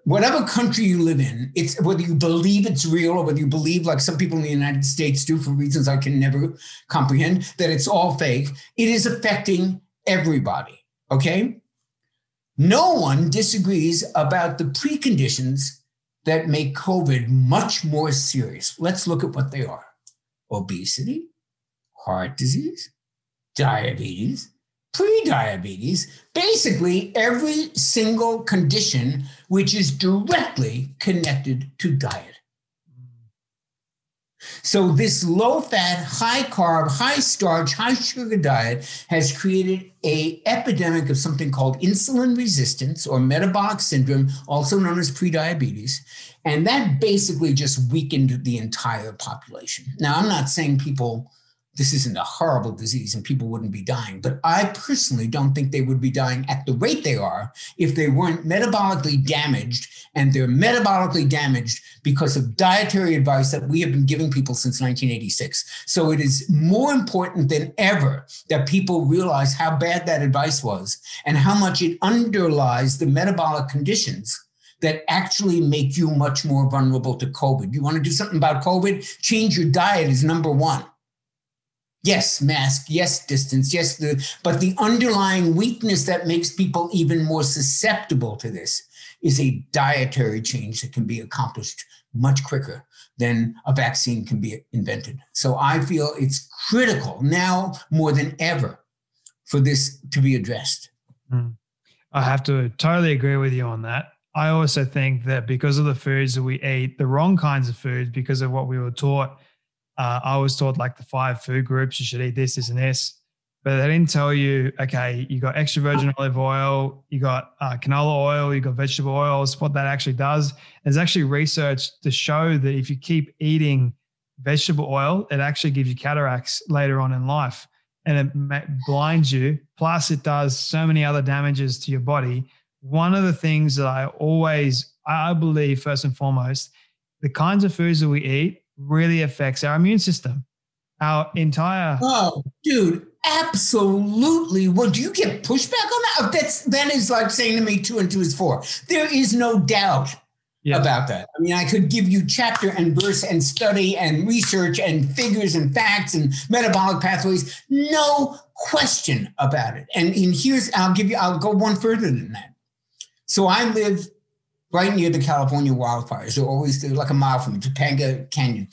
whatever country you live in, it's whether you believe it's real or whether you believe, like some people in the United States do for reasons I can never comprehend, that it's all fake, it is affecting everybody. Okay. No one disagrees about the preconditions that make COVID much more serious. Let's look at what they are obesity, heart disease, diabetes, prediabetes, basically every single condition which is directly connected to diet. So, this low fat, high carb, high starch, high sugar diet has created a epidemic of something called insulin resistance or metabolic syndrome, also known as prediabetes. And that basically just weakened the entire population. Now, I'm not saying people this isn't a horrible disease and people wouldn't be dying. But I personally don't think they would be dying at the rate they are if they weren't metabolically damaged. And they're metabolically damaged because of dietary advice that we have been giving people since 1986. So it is more important than ever that people realize how bad that advice was and how much it underlies the metabolic conditions that actually make you much more vulnerable to COVID. You want to do something about COVID? Change your diet is number one. Yes, mask, yes, distance, yes, the, but the underlying weakness that makes people even more susceptible to this is a dietary change that can be accomplished much quicker than a vaccine can be invented. So I feel it's critical now more than ever for this to be addressed. Mm. I have to totally agree with you on that. I also think that because of the foods that we eat, the wrong kinds of foods, because of what we were taught uh, I was taught like the five food groups. You should eat this, this, and this. But they didn't tell you, okay, you got extra virgin olive oil, you got uh, canola oil, you got vegetable oils, what that actually does. There's actually research to show that if you keep eating vegetable oil, it actually gives you cataracts later on in life and it blinds you. Plus, it does so many other damages to your body. One of the things that I always, I believe, first and foremost, the kinds of foods that we eat really affects our immune system. Our entire Oh, dude, absolutely. Well, do you get pushback on that? Oh, that's that is like saying to me two and two is four. There is no doubt yeah. about that. I mean, I could give you chapter and verse and study and research and figures and facts and metabolic pathways. No question about it. And in here's I'll give you I'll go one further than that. So I live right near the California wildfires. They're always they're like a mile from Topanga Canyon.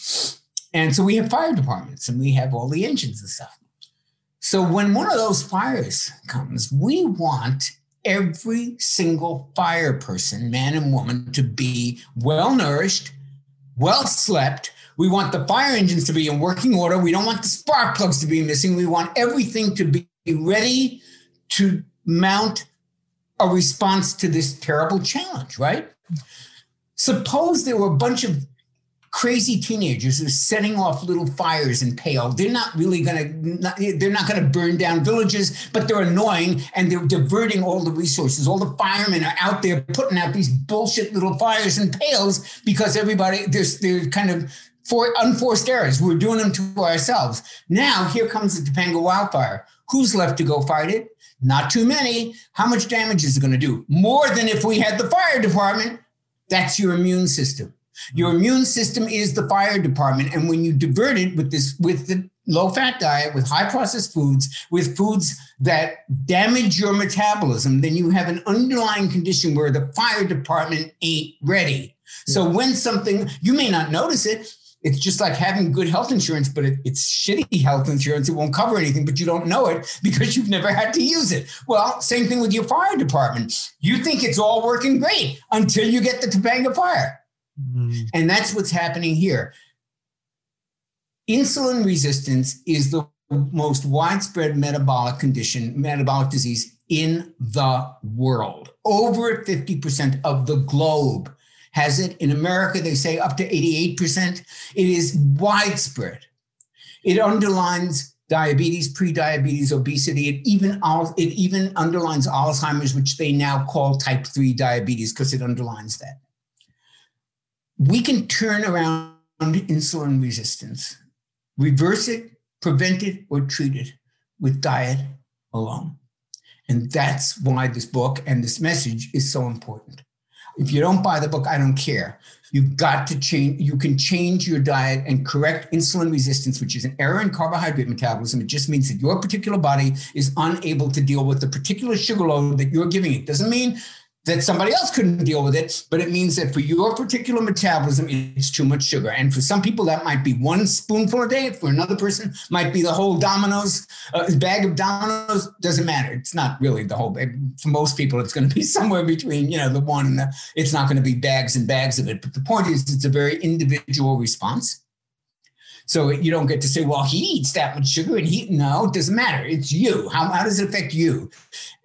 And so we have fire departments and we have all the engines and stuff. So when one of those fires comes, we want every single fire person, man and woman, to be well nourished, well slept. We want the fire engines to be in working order. We don't want the spark plugs to be missing. We want everything to be ready to mount a response to this terrible challenge, right? Suppose there were a bunch of crazy teenagers who are setting off little fires in Pale. They're not really going to, they're not going to burn down villages, but they're annoying and they're diverting all the resources. All the firemen are out there putting out these bullshit little fires in pails because everybody, there's, they're kind of for unforced errors. We're doing them to ourselves. Now here comes the Topanga wildfire. Who's left to go fight it? Not too many. How much damage is it going to do? More than if we had the fire department. That's your immune system. Your mm-hmm. immune system is the fire department. And when you divert it with this, with the low fat diet, with high processed foods, with foods that damage your metabolism, then you have an underlying condition where the fire department ain't ready. So when something, you may not notice it, it's just like having good health insurance, but it, it's shitty health insurance. It won't cover anything, but you don't know it because you've never had to use it. Well, same thing with your fire department. You think it's all working great until you get the Topanga fire. Mm-hmm. And that's what's happening here. Insulin resistance is the most widespread metabolic condition, metabolic disease in the world. Over 50% of the globe has it. In America, they say up to 88%. It is widespread. It underlines diabetes, pre-diabetes, obesity. It even it even underlines Alzheimer's, which they now call type 3 diabetes because it underlines that. We can turn around insulin resistance, reverse it, prevent it, or treat it with diet alone. And that's why this book and this message is so important. If you don't buy the book, I don't care. You've got to change, you can change your diet and correct insulin resistance, which is an error in carbohydrate metabolism. It just means that your particular body is unable to deal with the particular sugar load that you're giving it. Doesn't mean that somebody else couldn't deal with it, but it means that for your particular metabolism, it's too much sugar. And for some people, that might be one spoonful a day. For another person, might be the whole Domino's uh, bag of Domino's. Doesn't matter. It's not really the whole bag. For most people, it's going to be somewhere between, you know, the one and the, it's not going to be bags and bags of it. But the point is, it's a very individual response. So you don't get to say, well, he eats that much sugar and he, no, it doesn't matter. It's you. How, how does it affect you?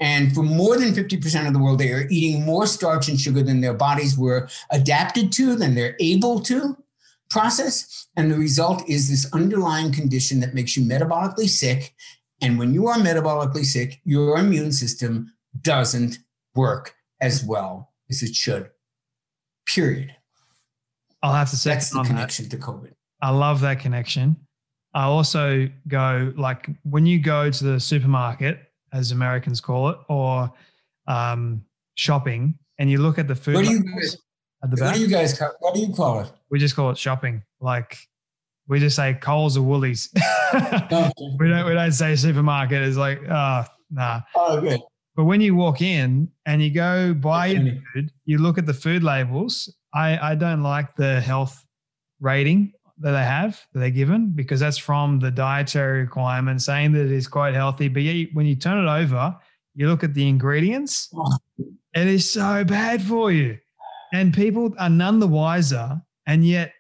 And for more than 50% of the world, they are eating more starch and sugar than their bodies were adapted to, than they're able to process. And the result is this underlying condition that makes you metabolically sick. And when you are metabolically sick, your immune system doesn't work as well as it should. Period. I'll have to say that's the connection that. to COVID. I love that connection. I also go like when you go to the supermarket, as Americans call it, or um, shopping, and you look at the food. What do you guys? At the back, what do you guys? Call, what do you call it? We just call it shopping. Like we just say Coles or Woolies. okay. We don't. We don't say supermarket. It's like oh nah. Oh good. But when you walk in and you go buy your food, you look at the food labels. I I don't like the health rating that they have that they're given because that's from the dietary requirement saying that it is quite healthy. But yet, when you turn it over, you look at the ingredients, it is so bad for you. And people are none the wiser. And yet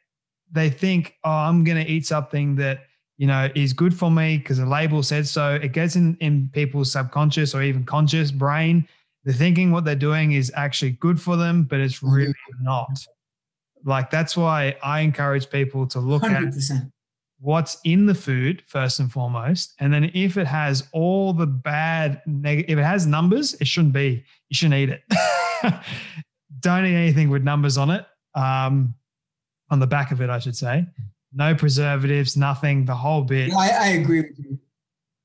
they think, oh, I'm going to eat something that, you know, is good for me because the label said so. It gets in, in people's subconscious or even conscious brain. They're thinking what they're doing is actually good for them, but it's really not. Like that's why I encourage people to look 100%. at what's in the food first and foremost, and then if it has all the bad negative, if it has numbers, it shouldn't be. You shouldn't eat it. Don't eat anything with numbers on it. Um, on the back of it, I should say. No preservatives, nothing. The whole bit. I, I agree with you.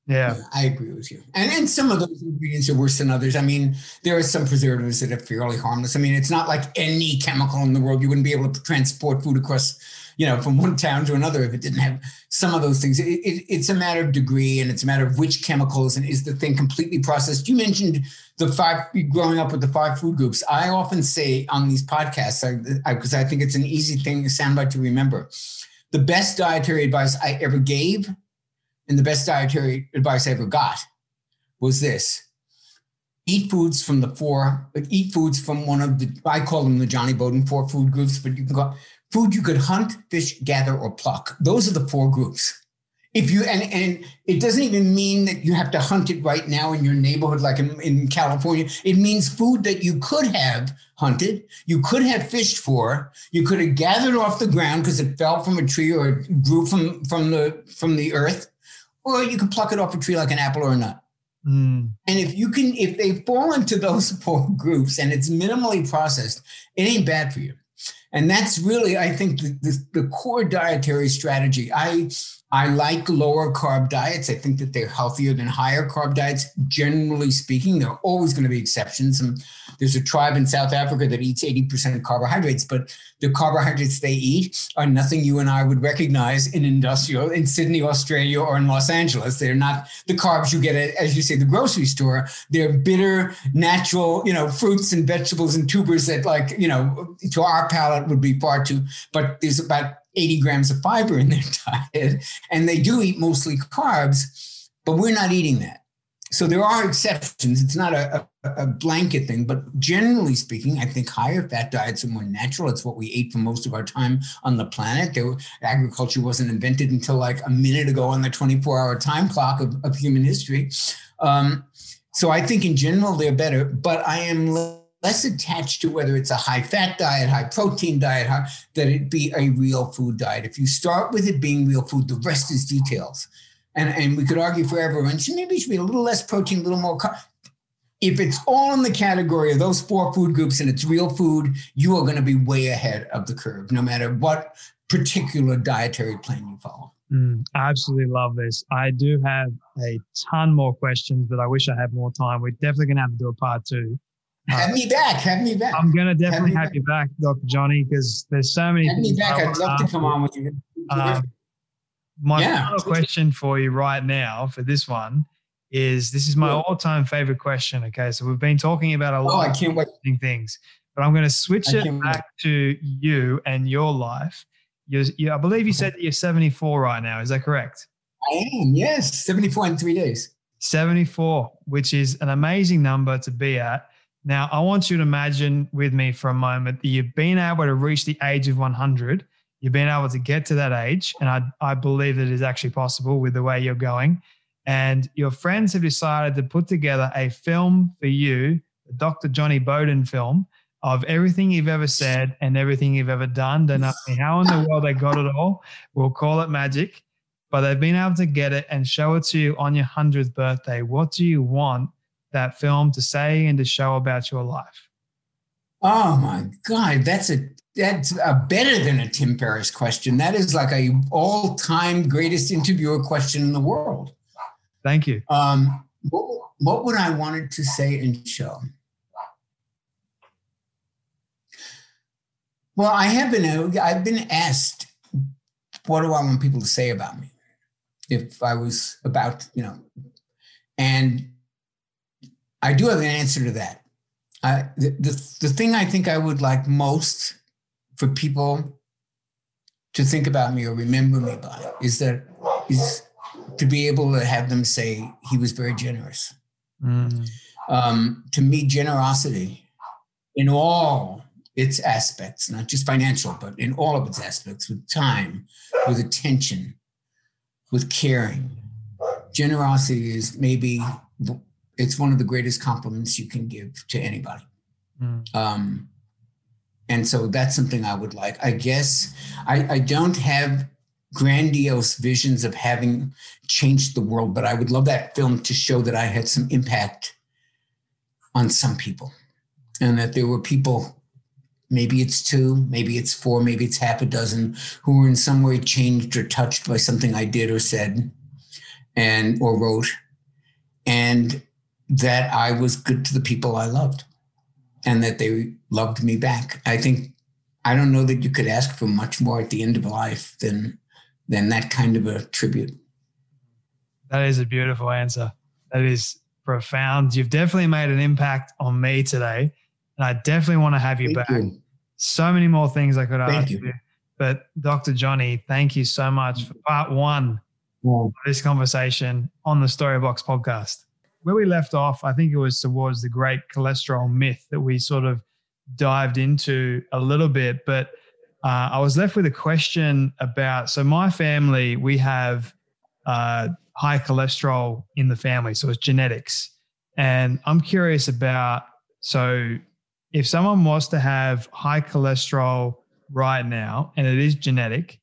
Yeah. yeah. I agree with you. And and some of those ingredients are worse than others. I mean, there are some preservatives that are fairly harmless. I mean, it's not like any chemical in the world. You wouldn't be able to transport food across, you know, from one town to another if it didn't have some of those things. It, it, it's a matter of degree and it's a matter of which chemicals and is the thing completely processed. You mentioned the five growing up with the five food groups. I often say on these podcasts, because I, I, I think it's an easy thing, soundbite to remember. The best dietary advice I ever gave and the best dietary advice I ever got was this eat foods from the four, but eat foods from one of the, I call them the Jonny Bowden four food groups, but you can go food you could hunt, fish, gather, or pluck. Those are the four groups. If you, and, and it doesn't even mean that you have to hunt it right now in your neighborhood, like in, in California. It means food that you could have hunted, you could have fished for, you could have gathered off the ground because it fell from a tree or grew from, from the, from the earth or you can pluck it off a tree like an apple or a nut. Mm. And if you can, if they fall into those four groups and it's minimally processed, it ain't bad for you. And that's really, I think, the, the, the core dietary strategy. I I like lower carb diets. I think that they're healthier than higher carb diets, generally speaking. There are always going to be exceptions. And there's a tribe in South Africa that eats 80% carbohydrates, but the carbohydrates they eat are nothing you and I would recognize in industrial, in Sydney, Australia, or in Los Angeles. They're not the carbs you get at, as you say, the grocery store. They're bitter, natural, you know, fruits and vegetables and tubers that, like, you know, to our palate would be far too, but there's about 80 grams of fiber in their diet, and they do eat mostly carbs, but we're not eating that. So there are exceptions. It's not a, a, blanket thing, but generally speaking, I think higher fat diets are more natural. It's what we ate for most of our time on the planet. There, agriculture wasn't invented until like a minute ago on the 24 hour time clock of, of human history. Um, so I think in general they're better, but I am less attached to whether it's a high fat diet, high protein diet, high, that it be a real food diet. If you start with it being real food, the rest is details. And, and we could argue forever, and maybe it should be a little less protein, a little more. Car- if it's all in the category of those four food groups and it's real food, you are going to be way ahead of the curve, no matter what particular dietary plan you follow. Mm, I absolutely love this. I do have a ton more questions, but I wish I had more time. We're definitely going to have to do a part two. Have uh, me back. Have me back. I'm going to definitely have, have you back, Dr. Jonny, because there's so many. Have me back. I'd love to come on with you. Um, my yeah. final question for you right now for this one is this is my all-time favorite question. Okay, so we've been talking about a oh, lot I can't wait. of things, but I'm going to switch it back wait. to you and your life. You're, you, I believe you said that you're 74 right now. Is that correct? I am. Yes, 74 in three days. 74, which is an amazing number to be at. Now, I want you to imagine with me for a moment that you've been able to reach the age of 100. You've been able to get to that age. And I, I believe that it is actually possible with the way you're going and your friends have decided to put together a film for you, the Dr. Jonny Bowden film of everything you've ever said and everything you've ever done. Don't know how in the world they got it all. We'll call it magic, but they've been able to get it and show it to you on your 100th birthday. What do you want that film to say and to show about your life? Oh my God, that's a that's a better than a Tim Ferriss question. That is like a all-time greatest interviewer question in the world. Thank you. Um, what, what would I wanted to say and show? Well, I have been I've been asked, what do I want people to say about me? If I was about, you know, and I do have an answer to that. I, the, the, the thing I think I would like most for people to think about me or remember me by is that is to be able to have them say he was very generous. Mm. Um, to me, generosity in all its aspects, not just financial, but in all of its aspects, with time, with attention, with caring. Generosity is maybe it's one of the greatest compliments you can give to anybody. Mm. Um, and so that's something I would like. I guess I, I don't have grandiose visions of having changed the world, but I would love that film to show that I had some impact on some people and that there were people, maybe it's two, maybe it's four, maybe it's half a dozen, who were in some way changed or touched by something I did or said and or wrote. And that I was good to the people I loved and that they loved me back. I think I don't know that you could ask for much more at the end of life than than that kind of a tribute. That is a beautiful answer. That is profound. You've definitely made an impact on me today. And I definitely want to have you thank back. You. So many more things I could thank ask you. you. But Dr. Jonny, thank you so much for part one yeah. of this conversation on the Storybox podcast. Where we left off, I think it was towards the great cholesterol myth that we sort of dived into a little bit. But uh, I was left with a question about so my family, we have uh, high cholesterol in the family, so it's genetics. And I'm curious about so if someone was to have high cholesterol right now and it is genetic,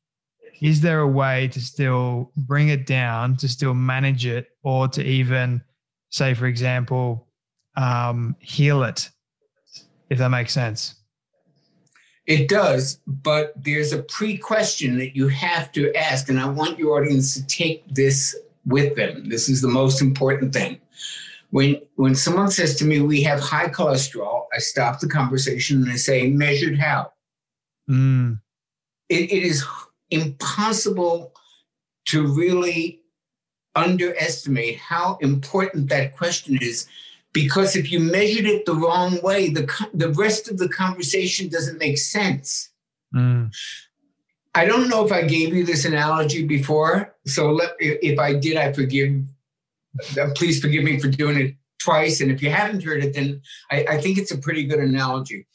is there a way to still bring it down, to still manage it, or to even say, for example, um, heal it, if that makes sense? It does, but there's a pre question that you have to ask, and I want your audience to take this with them. This is the most important thing. When, when someone says to me, We have high cholesterol, I stop the conversation and I say, Measured how? Mm. It, it is impossible to really underestimate how important that question is because if you measured it the wrong way, the, the rest of the conversation doesn't make sense. Mm. I don't know if I gave you this analogy before. So let, if I did, I forgive. Uh, please forgive me for doing it twice. And if you haven't heard it, then I, I think it's a pretty good analogy.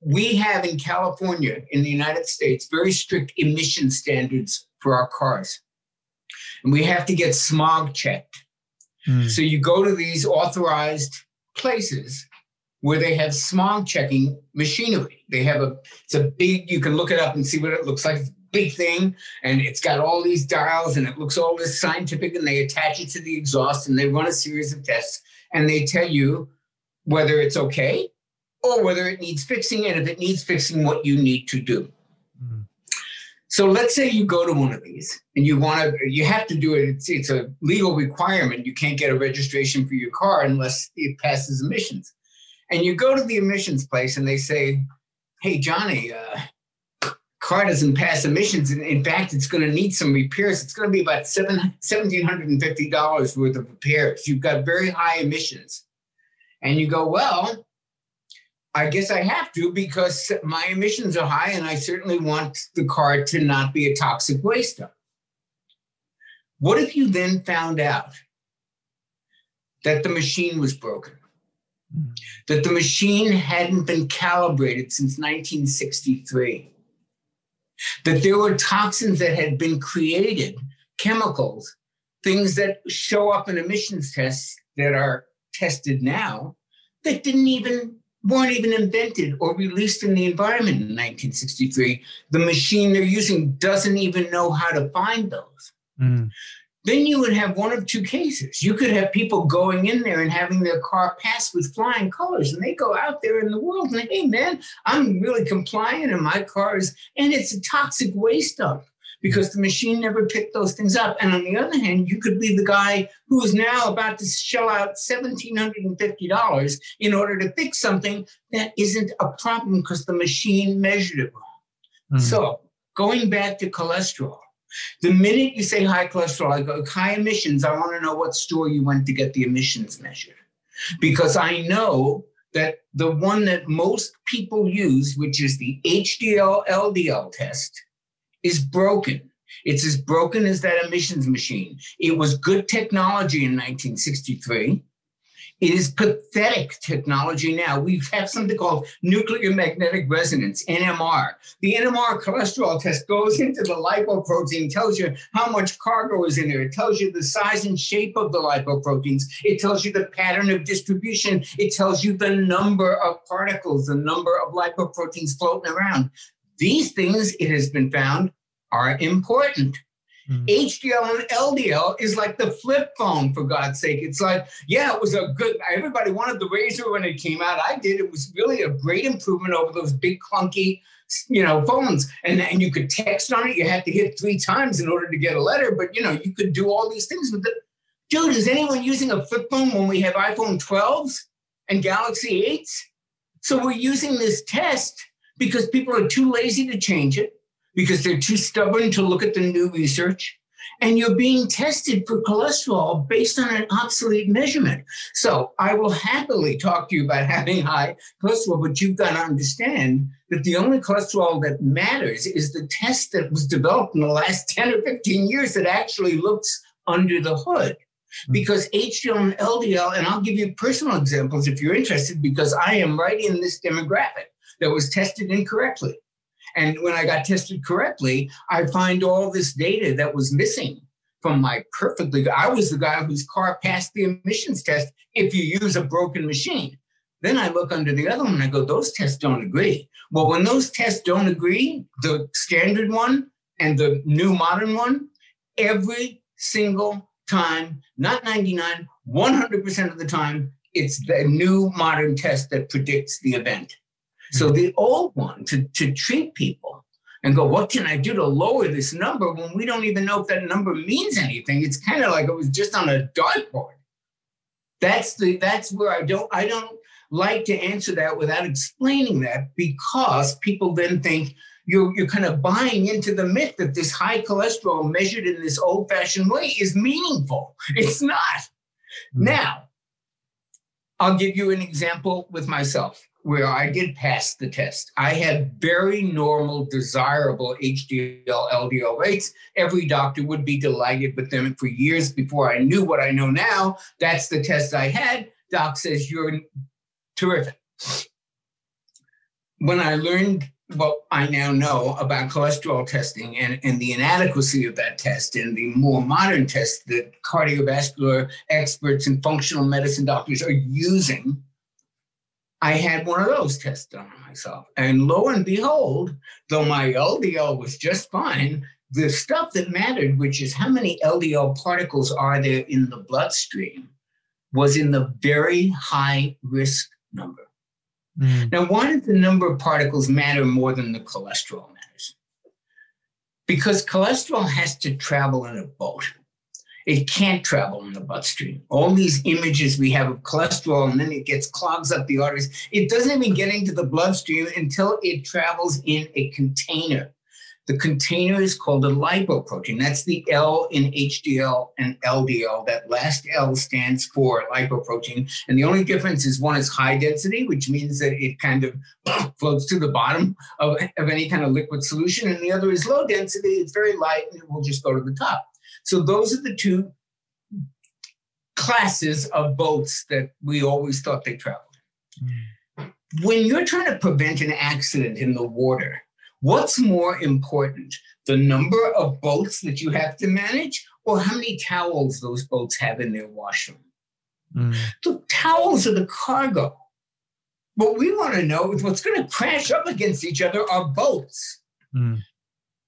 We have in California, in the United States, very strict emission standards for our cars. And we have to get smog checked. Hmm. So you go to these authorized places where they have smog checking machinery. They have a, it's a big, you can look it up and see what it looks like. Big thing, and it's got all these dials, and it looks all this scientific, and they attach it to the exhaust, and they run a series of tests, and they tell you whether it's okay or whether it needs fixing, and if it needs fixing, what you need to do. So let's say you go to one of these and you want to, you have to do it. It's, it's a legal requirement. You can't get a registration for your car unless it passes emissions. And you go to the emissions place and they say, hey, Jonny, uh, car doesn't pass emissions. In, in fact, it's going to need some repairs. It's going to be about seven, $1,750 worth of repairs. You've got very high emissions. And you go, well, I guess I have to because my emissions are high and I certainly want the car to not be a toxic waste dump. What if you then found out that the machine was broken? Hmm. That the machine hadn't been calibrated since 1963? That there were toxins that had been created, chemicals, things that show up in emissions tests that are tested now that didn't even weren't even invented or released in the environment in 1963. The machine they're using doesn't even know how to find those. Mm. Then you would have one of two cases. You could have people going in there and having their car pass with flying colors, and they go out there in the world and, hey, man, I'm really compliant, and my car is, and it's a toxic waste dump because the machine never picked those things up. And on the other hand, you could be the guy who is now about to shell out $1,750 in order to fix something that isn't a problem because the machine measured it wrong. Mm-hmm. So going back to cholesterol, the minute you say high cholesterol, I go high emissions. I want to know what store you went to get the emissions measured. Because I know that the one that most people use, which is the HDL LDL test, is broken. It's as broken as that emissions machine. It was good technology in 1963. It is pathetic technology now. We have something called nuclear magnetic resonance, NMR. The NMR cholesterol test goes into the lipoprotein, tells you how much cargo is in there. It tells you the size and shape of the lipoproteins. It tells you the pattern of distribution. It tells you the number of particles, the number of lipoproteins floating around. These things, it has been found, are important. Mm-hmm. HDL and LDL is like the flip phone, for God's sake. It's like, yeah, it was a good, everybody wanted the razor when it came out. I did. It was really a great improvement over those big, clunky, you know, phones. And, and you could text on it. You had to hit three times in order to get a letter, but, you know, you could do all these things with it. Dude, is anyone using a flip phone when we have iPhone 12s and Galaxy 8s? So we're using this test because people are too lazy to change it, because they're too stubborn to look at the new research. And you're being tested for cholesterol based on an obsolete measurement. So I will happily talk to you about having high cholesterol, but you've got to understand that the only cholesterol that matters is the test that was developed in the last 10 or 15 years that actually looks under the hood hmm. because HDL and LDL, and I'll give you personal examples if you're interested, because I am right in this demographic that was tested incorrectly. And when I got tested correctly, I find all this data that was missing from my perfectly. I was the guy whose car passed the emissions test if you use a broken machine. Then I look under the other one and I go, those tests don't agree. Well, when those tests don't agree, the standard one and the new modern one, every single time, not 99, 100% of the time, it's the new modern test that predicts the event. So the old one to, to treat people and go, what can I do to lower this number when we don't even know if that number means anything? It's kind of like it was just on a dartboard. That's the that's where I don't I don't like to answer that without explaining that because people then think you're, you're kind of buying into the myth that this high cholesterol measured in this old fashioned way is meaningful. It's not. Mm-hmm. Now, I'll give you an example with myself where I did pass the test. I had very normal, desirable HDL LDL rates. Every doctor would be delighted with them. For years before I knew what I know now, that's the test I had. Doc says, You're terrific. When I learned what I now know about cholesterol testing and, and the inadequacy of that test and the more modern tests that cardiovascular experts and functional medicine doctors are using I had one of those tests done on myself. And lo and behold, though my LDL was just fine, the stuff that mattered, which is how many LDL particles are there in the bloodstream, was in the very high risk number. Mm. Now, why does the number of particles matter more than the cholesterol matters? Because cholesterol has to travel in a boat. It can't travel in the bloodstream. All these images we have of cholesterol, and then it gets clogs up the arteries. It doesn't even get into the bloodstream until it travels in a container. The container is called a lipoprotein. That's the L in HDL and LDL. That last L stands for lipoprotein. And the only difference is one is high density, which means that it kind of floats to the bottom of, of any kind of liquid solution. And the other is low density. It's very light and it will just go to the top. So those are the two classes of boats that we always thought they traveled. Mm. When you're trying to prevent an accident in the water, What's more important, the number of boats that you have to manage or how many towels those boats have in their washroom? Mm. The towels are the cargo. What we want to know is what's going to crash up against each other are boats. Mm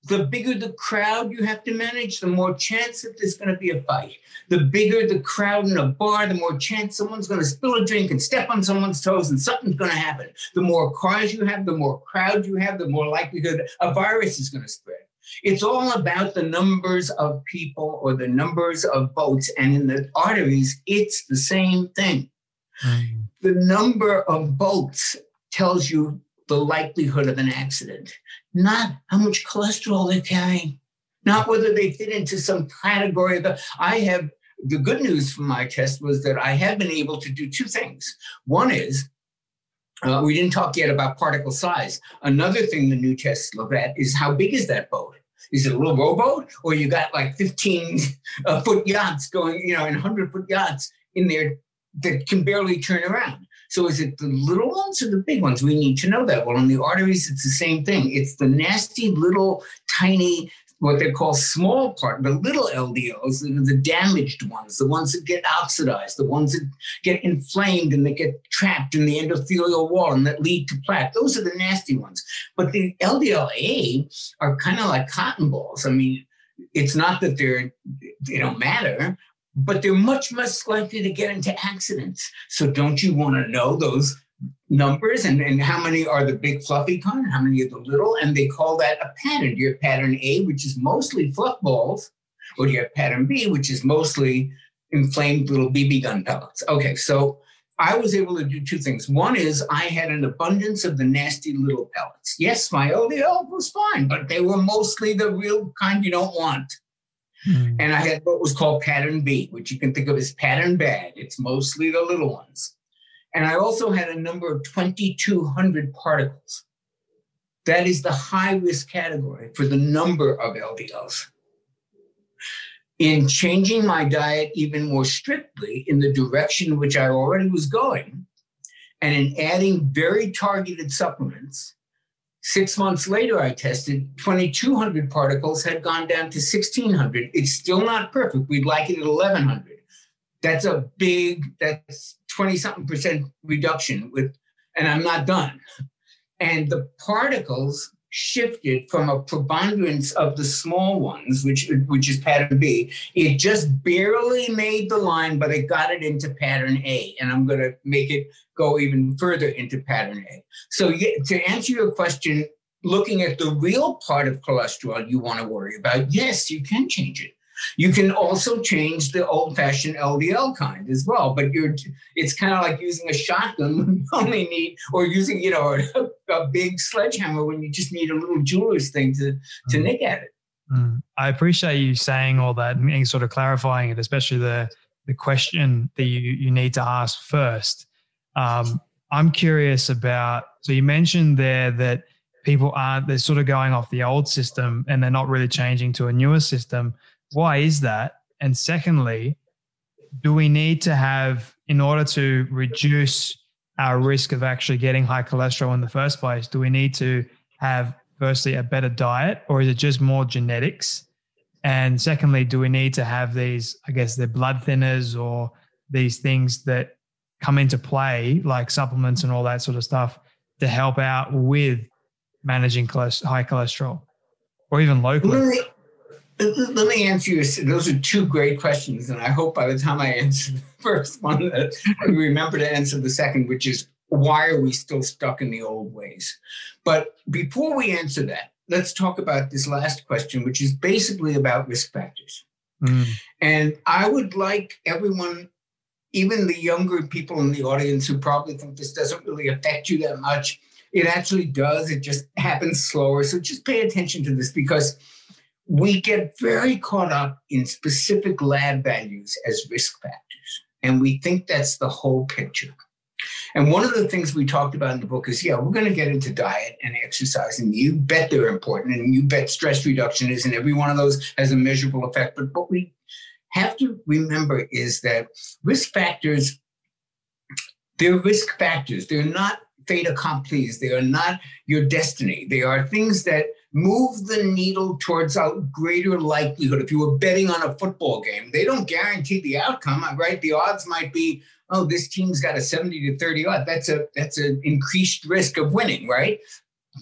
the bigger the crowd you have to manage, the more chance that there's going to be a fight. The bigger the crowd in a bar, the more chance someone's going to spill a drink and step on someone's toes and something's going to happen. The more cars you have, the more crowd you have, the more likelihood a virus is going to spread. It's all about the numbers of people or the numbers of boats. And in the arteries, it's the same thing. Mm. The number of boats tells you the likelihood of an accident, not how much cholesterol they're carrying, not whether they fit into some category. Of I have the good news from my test was that I have been able to do two things. One is uh, we didn't talk yet about particle size. Another thing the new tests look at is how big is that boat? Is it a little rowboat, or you got like 15 uh, foot yachts going, you know, and 100 foot yachts in there that can barely turn around? So is it the little ones or the big ones? We need to know that. Well, in the arteries, it's the same thing. It's the nasty little tiny what they call small part, the little LDLs, the, damaged ones, the ones that get oxidized, the ones that get inflamed and that get trapped in the endothelial wall and that lead to plaque. Those are the nasty ones. But the LDLA are kind of like cotton balls. I mean, it's not that they're they don't matter, but they're much less likely to get into accidents. So don't you want to know those numbers and, and how many are the big fluffy kind, and how many are the little? And they call that a pattern. Do You have pattern A, which is mostly fluff balls, or do you have pattern B, which is mostly inflamed little BB gun pellets. Okay, so I was able to do two things. One is I had an abundance of the nasty little pellets. Yes, my LDL was fine, but they were mostly the real kind you don't want. Mm. And I had what was called pattern B, which you can think of as pattern bad. It's mostly the little ones. And I also had a number of 2,200 particles. That is the high risk category for the number of LDLs. In changing my diet even more strictly in the direction which I already was going, and in adding very targeted supplements, Six months later, I tested 2,200 particles had gone down to 1,600. It's still not perfect. We'd like it at 1,100. That's a big, that's 20 something percent reduction with, and I'm not done. And the particles shifted from a preponderance of the small ones, which which is pattern B. It just barely made the line, but it got it into pattern A, and I'm going to make it go even further into pattern A. So to answer your question, looking at the real part of cholesterol you want to worry about, yes, you can change it. You can also change the old-fashioned LDL kind as well, but you're it's kind of like using a shotgun when you only need, or using you know a, a big sledgehammer when you just need a little jeweler's thing to to mm. nick at it. Mm. I appreciate you saying all that and sort of clarifying it, especially the the question that you you need to ask first. Um, I'm curious about. So you mentioned there that people aren't they're sort of going off the old system and they're not really changing to a newer system why is that? And secondly, do we need to have, in order to reduce our risk of actually getting high cholesterol in the first place, do we need to have, firstly, a better diet or is it just more genetics? And secondly, do we need to have these, I guess, the blood thinners or these things that come into play, like supplements and all that sort of stuff, to help out with managing high cholesterol or even? Let me, let me answer you. Those are two great questions. And I hope by the time I answer the first one, that I remember to answer the second, which is why are we still stuck in the old ways? But before we answer that, let's talk about this last question, which is basically about risk factors. Mm. And I would like everyone, even the younger people in the audience who probably think this doesn't really affect you that much, it actually does. It just happens slower. So just pay attention to this because we get very caught up in specific lab values as risk factors. And we think that's the whole picture. And one of the things we talked about in the book is yeah, we're going to get into diet and exercise, and you bet they're important, and you bet stress reduction is, and every one of those has a measurable effect. But what we have to remember is that risk factors, they're risk factors. They're not fait accompli. They are not your destiny. They are things that move the needle towards a greater likelihood. If you were betting on a football game, they don't guarantee the outcome, uh, right? The odds might be, oh, this team's got a 70 to 30 odd. That's a that's an increased risk of winning, right?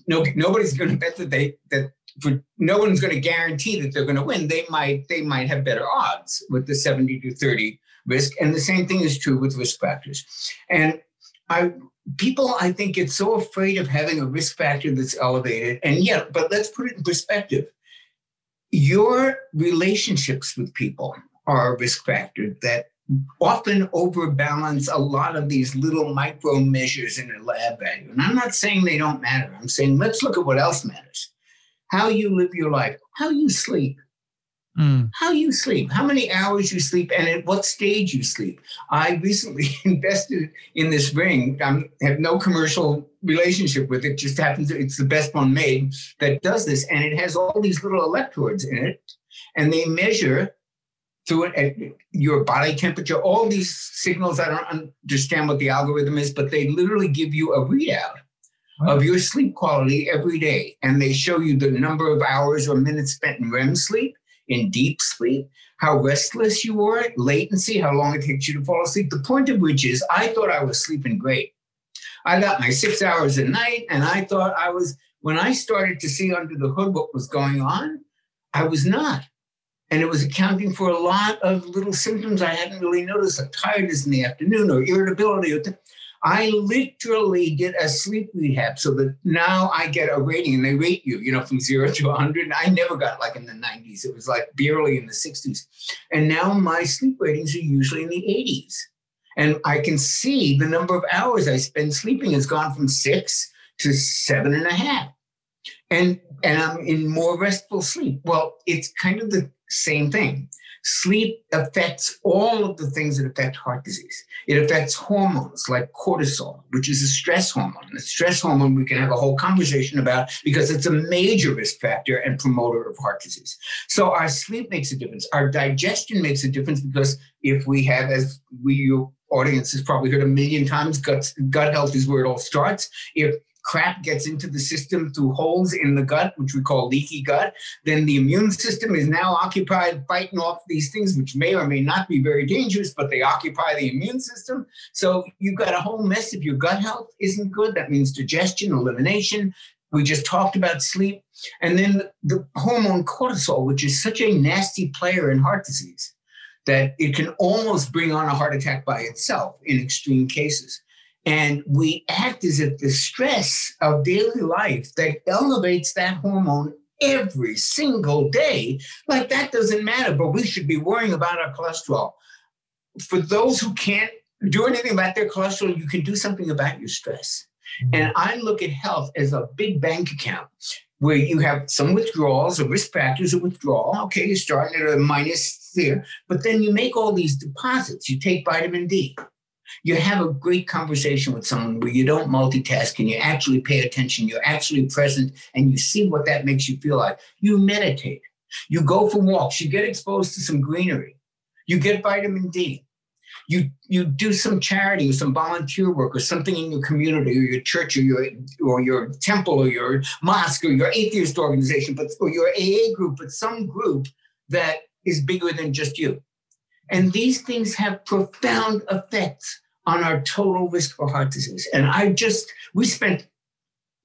No, nobody's going to bet that they that for no one's going to guarantee that they're going to win. They might they might have better odds with the 70 to 30 risk. And the same thing is true with risk factors. And I people i think get so afraid of having a risk factor that's elevated and yet but let's put it in perspective. Your relationships with people are a risk factor that often overbalance a lot of these little micro measures in a lab value. And i'm not saying they don't matter. I'm saying let's look at what else matters. How you live your life. How you sleep Mm. How you sleep, how many hours you sleep, and at what stage you sleep. I recently invested in this ring. I have no commercial relationship with it. Just happens it's the best one made that does this, and it has all these little electrodes in it, and they measure through it at your body temperature, all these signals. I don't understand what the algorithm is, but they literally give you a readout of your sleep quality every day. And they show you the number of hours or minutes spent in REM sleep in deep sleep, how restless you were, latency, how long it takes you to fall asleep. The point of which is, I thought I was sleeping great. I got my six hours a night, and I thought I was, when I started to see under the hood what was going on, I was not. And it was accounting for a lot of little symptoms I hadn't really noticed, like tiredness in the afternoon or irritability. Or th- I literally did a sleep rehab so that now I get a rating and they rate you, you know, from zero to 100. I never got like in the 90s. It was like barely in the 60s. And now my sleep ratings are usually in the 80s. And I can see the number of hours I spend sleeping has gone from six to seven and a half. And, and I'm in more restful sleep. Well, it's kind of the same thing. Sleep affects all of the things that affect heart disease. It affects hormones like cortisol, which is a stress hormone. The stress hormone we can have a whole conversation about because it's a major risk factor and promoter of heart disease. So our sleep makes a difference. Our digestion makes a difference because if we have, as we your audience has probably heard a million times, gut, gut health is where it all starts. If crap gets into the system through holes in the gut, which we call leaky gut, then the immune system is now occupied fighting off these things, which may or may not be very dangerous, but they occupy the immune system. So you've got a whole mess if your gut health isn't good. That means digestion, elimination. We just talked about sleep. And then the hormone cortisol, which is such a nasty player in heart disease that it can almost bring on a heart attack by itself in extreme cases. And we act as if the stress of daily life that elevates that hormone every single day, like that doesn't matter, but we should be worrying about our cholesterol. For those who can't do anything about their cholesterol, you can do something about your stress. And I look at health as a big bank account where you have some withdrawals or risk factors of withdrawal. Okay, you're starting at a minus there, but then you make all these deposits. You take vitamin D, you have a great conversation with someone where you don't multitask and you actually pay attention, you're actually present, and you see what that makes you feel like. You meditate, you go for walks, you get exposed to some greenery, you get vitamin D. You, you do some charity or some volunteer work or something in your community or your church or your or your temple or your mosque or your atheist organization, but or your AA group, but some group that is bigger than just you. And these things have profound effects on our total risk for heart disease. And I just, we spent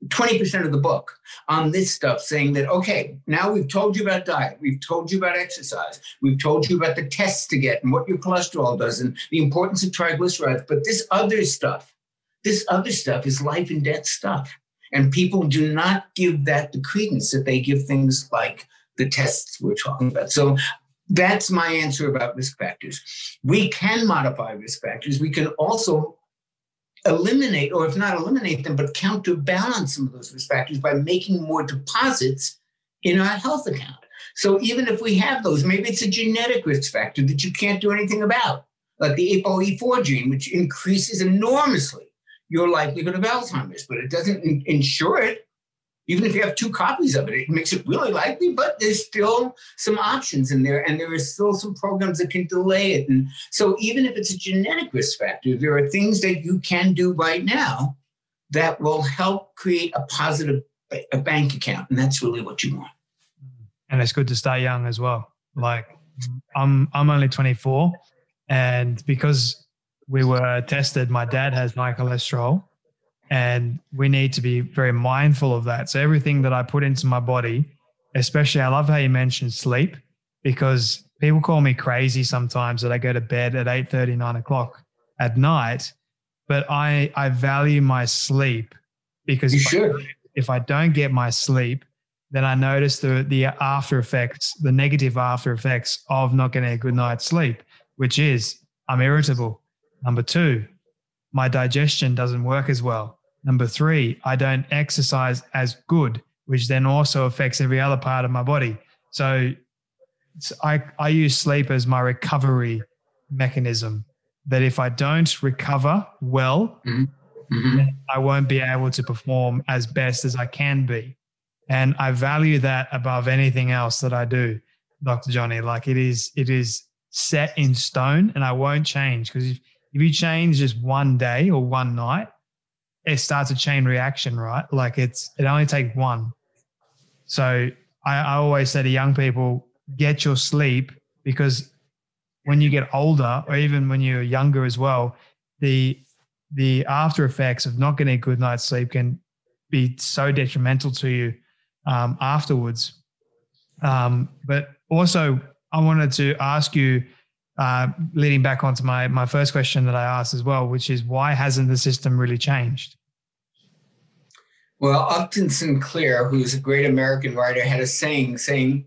20% of the book on this stuff saying that, okay, now we've told you about diet, we've told you about exercise, we've told you about the tests to get and what your cholesterol does and the importance of triglycerides. But this other stuff, this other stuff is life and death stuff. And people do not give that the credence that they give things like the tests we're talking about. So that's my answer about risk factors. We can modify risk factors. We can also eliminate, or if not eliminate them, but counterbalance some of those risk factors by making more deposits in our health account. So even if we have those, maybe it's a genetic risk factor that you can't do anything about, like the ApoE4 gene, which increases enormously your likelihood of Alzheimer's, but it doesn't insure it. Even if you have two copies of it, it makes it really likely, but there's still some options in there, and there are still some programs that can delay it. And so, even if it's a genetic risk factor, there are things that you can do right now that will help create a positive a bank account, and that's really what you want. Mm-hmm. And it's good to start young as well. Like I'm, I'm only 24, and because we were tested. My dad has high cholesterol, and we need to be very mindful of that. So everything that I put into my body, especially, I love how you mentioned sleep because people call me crazy sometimes that I go to bed at 8 30, 9 o'clock at night. But I, I value my sleep because you if, should. I, if I don't get my sleep, then I notice the, the after effects, the negative after effects of not getting a good night's sleep, which is I'm irritable. Number two, my digestion doesn't work as well. Number three, I don't exercise as good, which then also affects every other part of my body. So, I, I use sleep as my recovery mechanism. That if I don't recover well, mm-hmm. Mm-hmm. I won't be able to perform as best as I can be. And I value that above anything else that I do, Dr. Jonny. Like it is, it is set in stone and I won't change because if, if you change just one day or one night, it starts a chain reaction, right? Like it's it only takes one. So I, I always say to young people, get your sleep because when you get older, or even when you're younger as well, the the after effects of not getting a good night's sleep can be so detrimental to you um, afterwards. Um, but also, I wanted to ask you uh, leading back onto my my first question that I asked as well, which is why hasn't the system really changed? Well, Upton Sinclair, who's a great American writer, had a saying saying,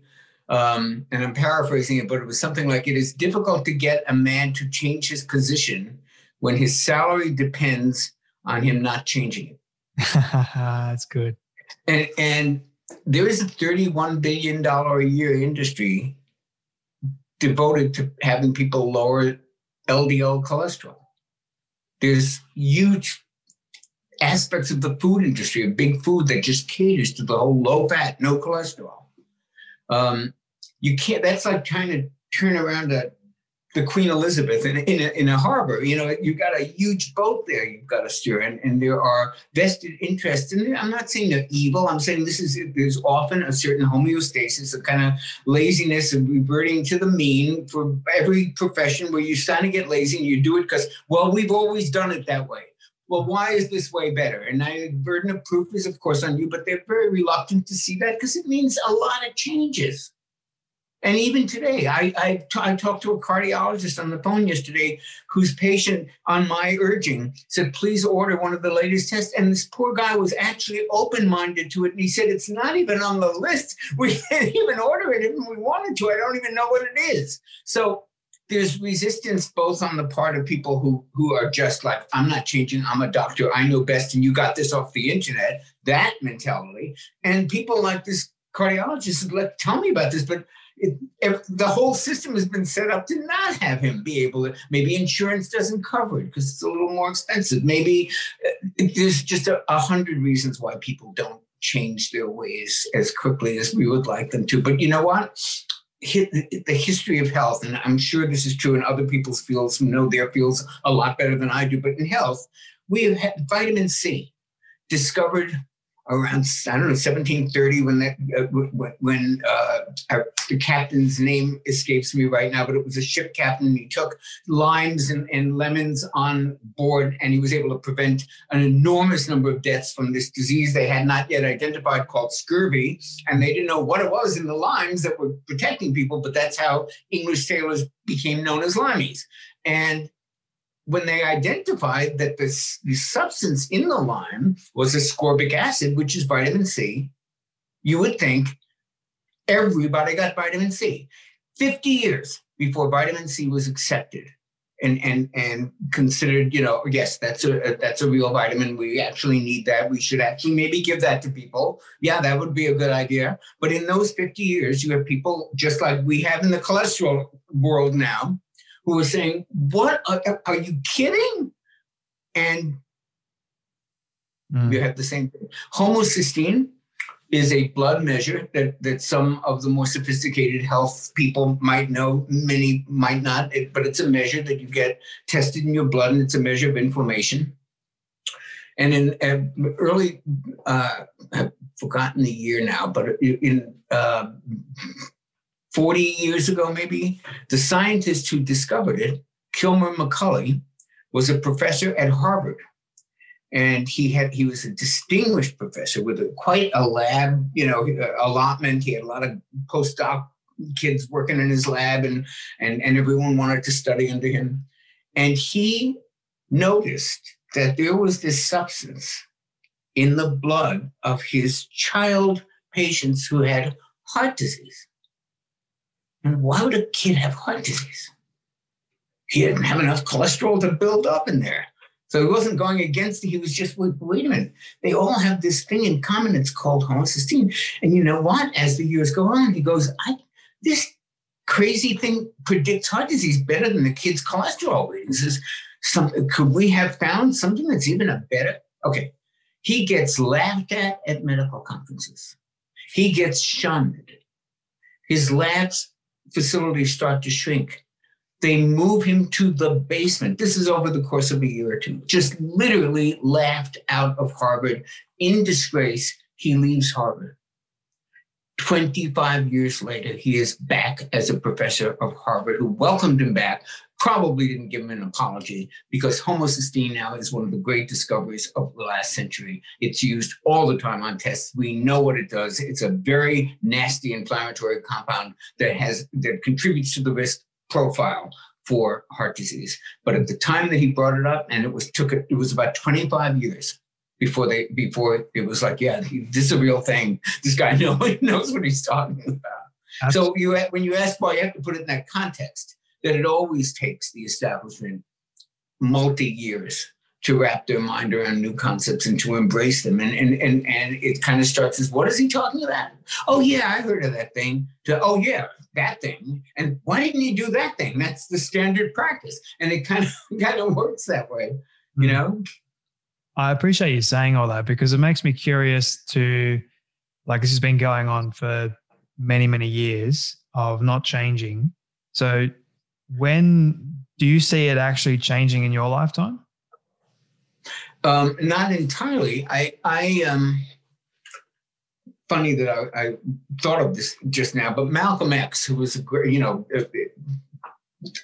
um, and I'm paraphrasing it, but it was something like, "It is difficult to get a man to change his position when his salary depends on him not changing it." That's good. And and there is a 31 billion dollar a year industry devoted to having people lower LDL cholesterol. There's huge aspects of the food industry, of big food that just caters to the whole low fat, no cholesterol. Um, you can't, that's like trying to turn around a the Queen Elizabeth in, in, a, in a harbor. You know, you've got a huge boat there you've got to steer, and, and there are vested interests. And I'm not saying they're evil. I'm saying this is there's often a certain homeostasis, a kind of laziness of reverting to the mean for every profession where you're starting to get lazy and you do it because, well, we've always done it that way. Well, why is this way better? And I, the burden of proof is, of course, on you, but they're very reluctant to see that because it means a lot of changes. And even today, I, I, t- I talked to a cardiologist on the phone yesterday whose patient, on my urging, said, please order one of the latest tests. And this poor guy was actually open minded to it. And he said, it's not even on the list. We can't even order it if we wanted to. I don't even know what it is. So there's resistance both on the part of people who, who are just like, I'm not changing, I'm a doctor, I know best, and you got this off the internet, that mentality. And people like this cardiologist, like, tell me about this. But it, if the whole system has been set up to not have him be able to maybe insurance doesn't cover it because it's a little more expensive. Maybe uh, there's just a, a, hundred reasons why people don't change their ways as quickly as we would like them to. But you know what? The history of health and i'm sure this is true in other people's fields who know their fields a lot better than i do but in health we have had vitamin c discovered around I don't know 1730 when that uh, when uh, uh, the captain's name escapes me right now, but it was a ship captain. He took limes and, and lemons on board, and he was able to prevent an enormous number of deaths from this disease they had not yet identified called scurvy. And they didn't know what it was in the limes that were protecting people, but that's how English sailors became known as limeys. And when they identified that this, the substance in the lime was ascorbic acid, which is vitamin C, you would think everybody got vitamin C. 50 years before vitamin C was accepted and and and considered, you know, yes, that's a that's a real vitamin. We actually need that. We should actually maybe give that to people. Yeah, that would be a good idea. But in those 50 years, you have people just like we have in the cholesterol world now who are saying, "What are, are you kidding?" And mm. you have the same thing. Homocysteine is a blood measure that, that some of the more sophisticated health people might know, many might not, but it's a measure that you get tested in your blood and it's a measure of inflammation. And in early, uh, I've forgotten the year now, but in uh, 40 years ago, maybe, the scientist who discovered it, Kilmer McCully, was a professor at Harvard and he had he was a distinguished professor with a, quite a lab you know allotment. He had a lot of postdoc kids working in his lab and and and everyone wanted to study under him. And he noticed that there was this substance in the blood of his child patients who had heart disease. And why would a kid have heart disease? He didn't have enough cholesterol to build up in there so he wasn't going against it. He was just, wait, wait a minute. They all have this thing in common. It's called homocysteine. And you know what? As the years go on, he goes, I, this crazy thing predicts heart disease better than the kid's cholesterol readings. Is something, could we have found something that's even a better? Okay. He gets laughed at at medical conferences. He gets shunned. His labs facilities start to shrink. They move him to the basement. This is over the course of a year or two. Just literally laughed out of Harvard in disgrace. He leaves Harvard. 25 years later, he is back as a professor of Harvard who welcomed him back, probably didn't give him an apology because homocysteine now is one of the great discoveries of the last century. It's used all the time on tests. We know what it does. It's a very nasty inflammatory compound that has that contributes to the risk profile for heart disease. But at the time that he brought it up, and it was took it, it was about 25 years before they before it was like, yeah, this is a real thing. This guy knows knows what he's talking about. Absolutely. So you when you ask why, you have to put it in that context that it always takes the establishment multi years to wrap their mind around new concepts and to embrace them. And and and and it kind of starts as what is he talking about? Oh yeah, I heard of that thing. To oh yeah, that thing. And why didn't he do that thing? That's the standard practice. And it kind of kind of works that way, you know? I appreciate you saying all that because it makes me curious to like this has been going on for many, many years of not changing. So when do you see it actually changing in your lifetime? Um, not entirely. I I um funny that I, I, thought of this just now, but Malcolm X, who was a great, you know,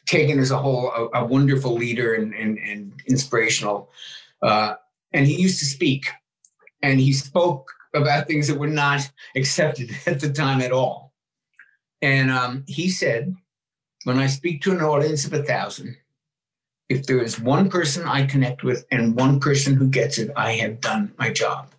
taken as a whole a, a wonderful leader and, and, and inspirational, uh, and he used to speak, and he spoke about things that were not accepted at the time at all. And um, he said, when I speak to an audience of a thousand, if there is one person I connect with and one person who gets it, I have done my job.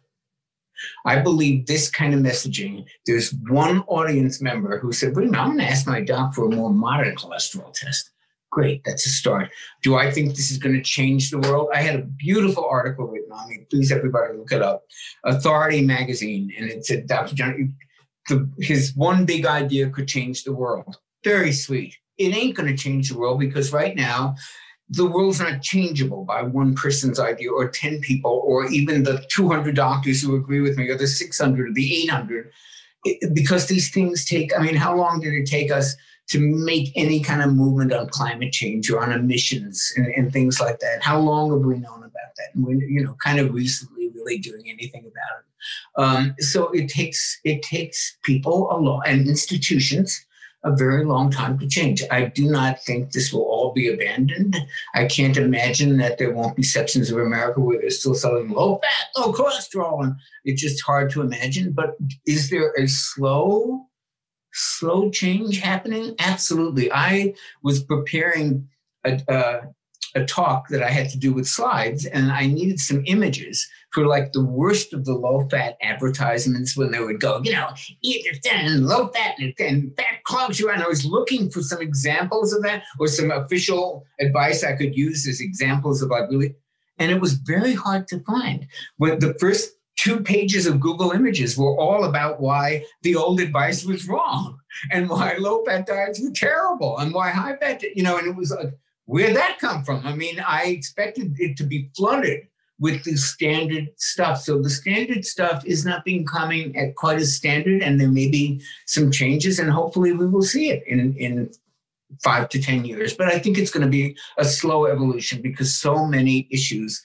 I believe this kind of messaging. There's one audience member who said, Wait I'm going to ask my doc for a more modern cholesterol test. Great, that's a start. Do I think this is going to change the world? I had a beautiful article written on me. Please, everybody, look it up. Authority magazine, and it said Dr. John, the, his one big idea could change the world. Very sweet. It ain't going to change the world because right now the world's not changeable by one person's idea or 10 people or even the 200 doctors who agree with me or the 600 or the 800 it, because these things take i mean how long did it take us to make any kind of movement on climate change or on emissions and, and things like that? How long have we known about that? And we're you know kind of recently really doing anything about it. Um, so it takes it takes people a lot and institutions a very long time to change. I do not think this will all be abandoned. I can't imagine that there won't be sections of America where they're still selling low fat, low cholesterol, and it's just hard to imagine. But is there a slow, slow change happening? Absolutely. I was preparing a, a, a talk that I had to do with slides, and I needed some images for like the worst of the low fat advertisements when they would go, you know, eat your and low fat and, fat clogs you. And I was looking for some examples of that or some official advice I could use as examples of really, and it was very hard to find. When the first two pages of Google Images were all about why the old advice was wrong and why low fat diets were terrible and why high fat, you know, and it was like, where'd that come from? I mean, I expected it to be flooded with the standard stuff. So the standard stuff is not being coming at quite as standard, and there may be some changes, and hopefully we will see it in in five to ten years. But I think it's going to be a slow evolution because so many issues.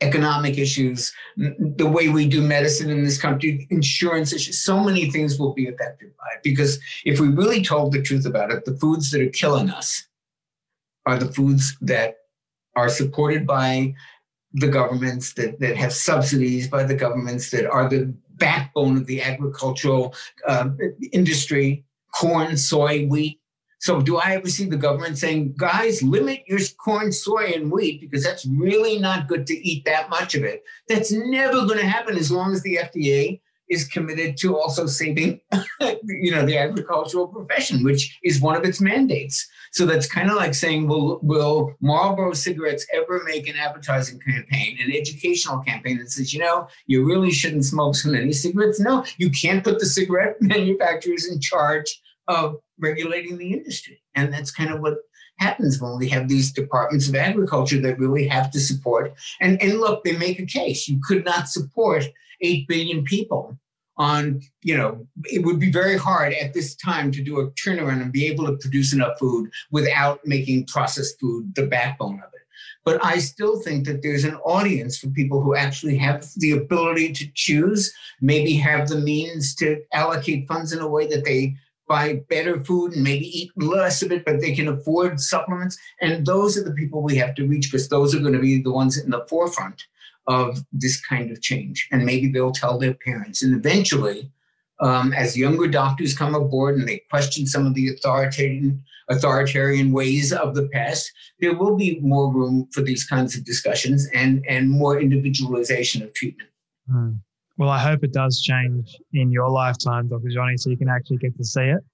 Economic issues, the way we do medicine in this country, insurance issues, so many things will be affected by it. Because if we really told the truth about it, the foods that are killing us are the foods that are supported by the governments that, that have subsidies by the governments that are the backbone of the agricultural uh, industry corn soy wheat. So do i ever see the government saying guys limit your corn soy and wheat because that's really not good to eat that much of it. That's never going to happen as long as the fda is committed to also saving you know the agricultural profession which is one of its mandates so that's kind of like saying, will, will Marlboro cigarettes ever make an advertising campaign, an educational campaign that says, you know, you really shouldn't smoke so many cigarettes? No, you can't put the cigarette manufacturers in charge of regulating the industry. And that's kind of what happens when we have these departments of agriculture that really have to support. And, and look, they make a case. You could not support 8 billion people on, you know, it would be very hard at this time to do a turnaround and be able to produce enough food without making processed food the backbone of it. But I still think that there's an audience for people who actually have the ability to choose, maybe have the means to allocate funds in a way that they buy better food and maybe eat less of it, but they can afford supplements. And those are the people we have to reach because those are going to be the ones in the forefront of this kind of change. And maybe they'll tell their parents. And eventually, um, as younger doctors come aboard and they question some of the authoritarian authoritarian ways of the past, there will be more room for these kinds of discussions and and more individualization of treatment. Mm. Well, I hope it does change in your lifetime, Dr. Jonny, so you can actually get to see it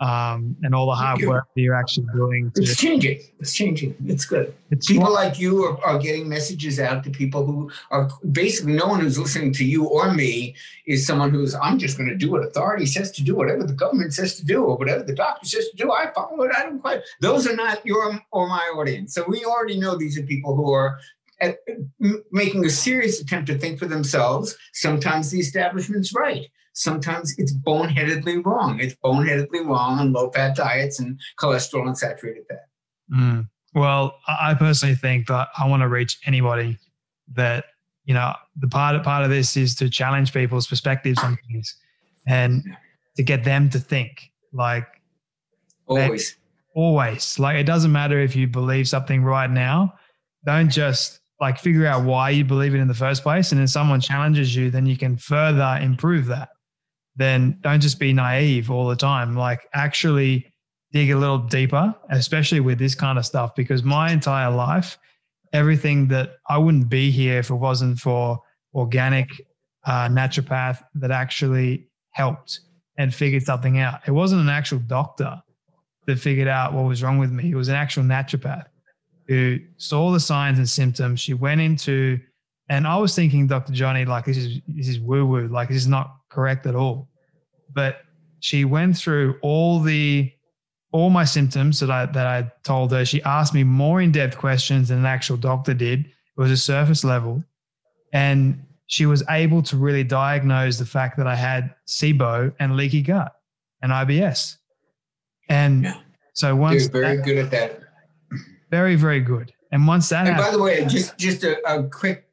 um, and all the hard work that you're actually doing. To, it's changing. It's changing. It's good. It's people like you are, are, getting messages out to people who are basically no one who's listening to you or me is someone who's I'm just going to do what authority says to do, whatever the government says to do, or whatever the doctor says to do. I follow it. I don't quite. Those are not your or my audience. So we already know these are people who are at, making a serious attempt to think for themselves. Sometimes the establishment's right sometimes it's boneheadedly wrong. It's boneheadedly wrong on low fat diets and cholesterol and saturated fat. Mm. Well, I personally think that I want to reach anybody that, you know, the part of, part of this is to challenge people's perspectives on things and to get them to think like always, always like it doesn't matter if you believe something right now. Don't just like figure out why you believe it in the first place. And if someone challenges you, then you can further improve that then don't just be naive all the time. Like actually dig a little deeper, especially with this kind of stuff, because my entire life, everything that I wouldn't be here if it wasn't for organic uh, naturopath that actually helped and figured something out. It wasn't an actual doctor that figured out what was wrong with me. It was an actual naturopath who saw the signs and symptoms. She went into, and I was thinking, Dr. Jonny, like this is this is woo woo, like this is not correct at all. But she went through all the all my symptoms that I that I told her. She asked me more in depth questions than an actual doctor did. It was a surface level, and she was able to really diagnose the fact that I had SIBO and leaky gut and IBS. And yeah. so once You're very that, good at that. Very very good. And once that and happened, by the way, just just a, a quick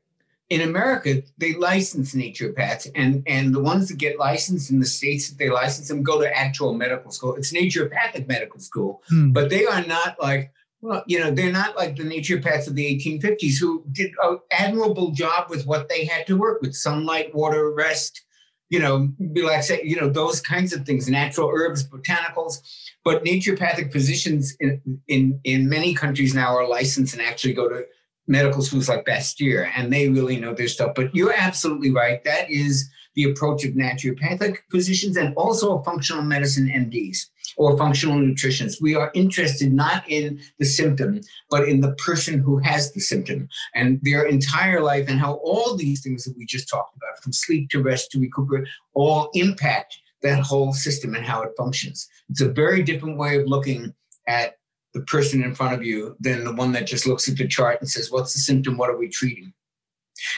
in America, they license naturopaths, and and the ones that get licensed in the states that they license them go to actual medical school. It's naturopathic medical school, hmm. but they are not like well, you know, they're not like the naturopaths of the 1850s who did an admirable job with what they had to work with: sunlight, water, rest, you know, relaxation, you know, those kinds of things, natural herbs, botanicals. But naturopathic physicians in, in, in many countries now are licensed and actually go to medical schools like Bastyr, and they really know their stuff. But you're absolutely right. That is the approach of naturopathic physicians and also functional medicine MDs or functional nutritionists. We are interested not in the symptom, but in the person who has the symptom and their entire life and how all these things that we just talked about, from sleep to rest to recuperate, all impact that whole system and how it functions. It's a very different way of looking at the person in front of you than the one that just looks at the chart and says, What's the symptom? What are we treating?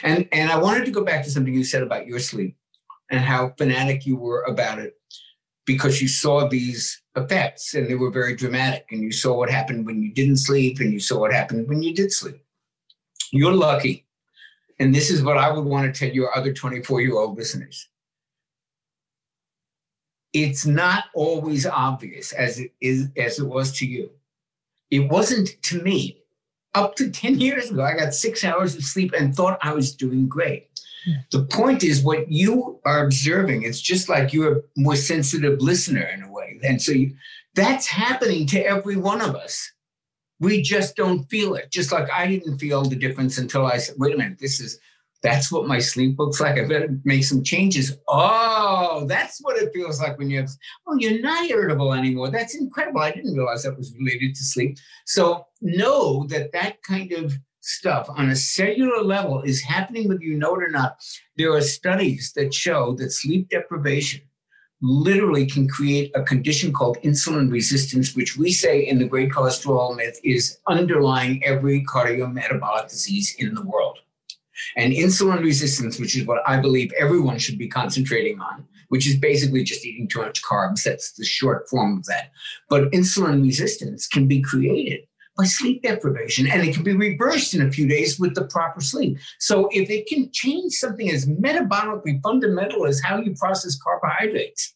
And, and I wanted to go back to something you said about your sleep and how fanatic you were about it because you saw these effects and they were very dramatic and you saw what happened when you didn't sleep and you saw what happened when you did sleep. You're lucky. And this is what I would want to tell your other 24 year old listeners. It's not always obvious as it is as it was to you. It wasn't to me. Up to 10 years ago, I got six hours of sleep and thought I was doing great. Hmm. The point is what you are observing. It's just like you're a more sensitive listener in a way. And so you, that's happening to every one of us. We just don't feel it. Just like I didn't feel the difference until I said, wait a minute, this is that's what my sleep looks like. I better make some changes. Oh, that's what it feels like when you have, oh, you're not irritable anymore. That's incredible. I didn't realize that was related to sleep. So know that that kind of stuff on a cellular level is happening whether you know it or not. There are studies that show that sleep deprivation literally can create a condition called insulin resistance, which we say in the great cholesterol myth is underlying every cardiometabolic disease in the world. And insulin resistance, which is what I believe everyone should be concentrating on, which is basically just eating too much carbs. That's the short form of that. But insulin resistance can be created by sleep deprivation, and it can be reversed in a few days with the proper sleep. So, if it can change something as metabolically fundamental as how you process carbohydrates,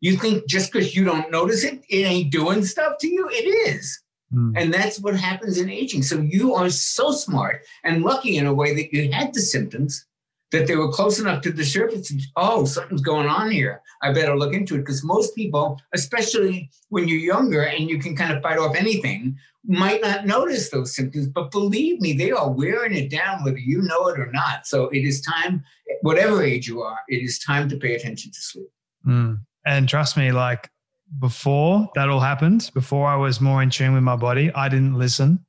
you think just because you don't notice it, it ain't doing stuff to you? It is. Mm. And that's what happens in aging. So, you are so smart and lucky in a way that you had the symptoms that they were close enough to the surface and, oh, something's going on here. I better look into it. Because most people, especially when you're younger and you can kind of fight off anything, might not notice those symptoms. But believe me, they are wearing it down whether you know it or not. So it is time, whatever age you are, it is time to pay attention to sleep. Mm. And trust me, like before that all happened, before I was more in tune with my body, I didn't listen.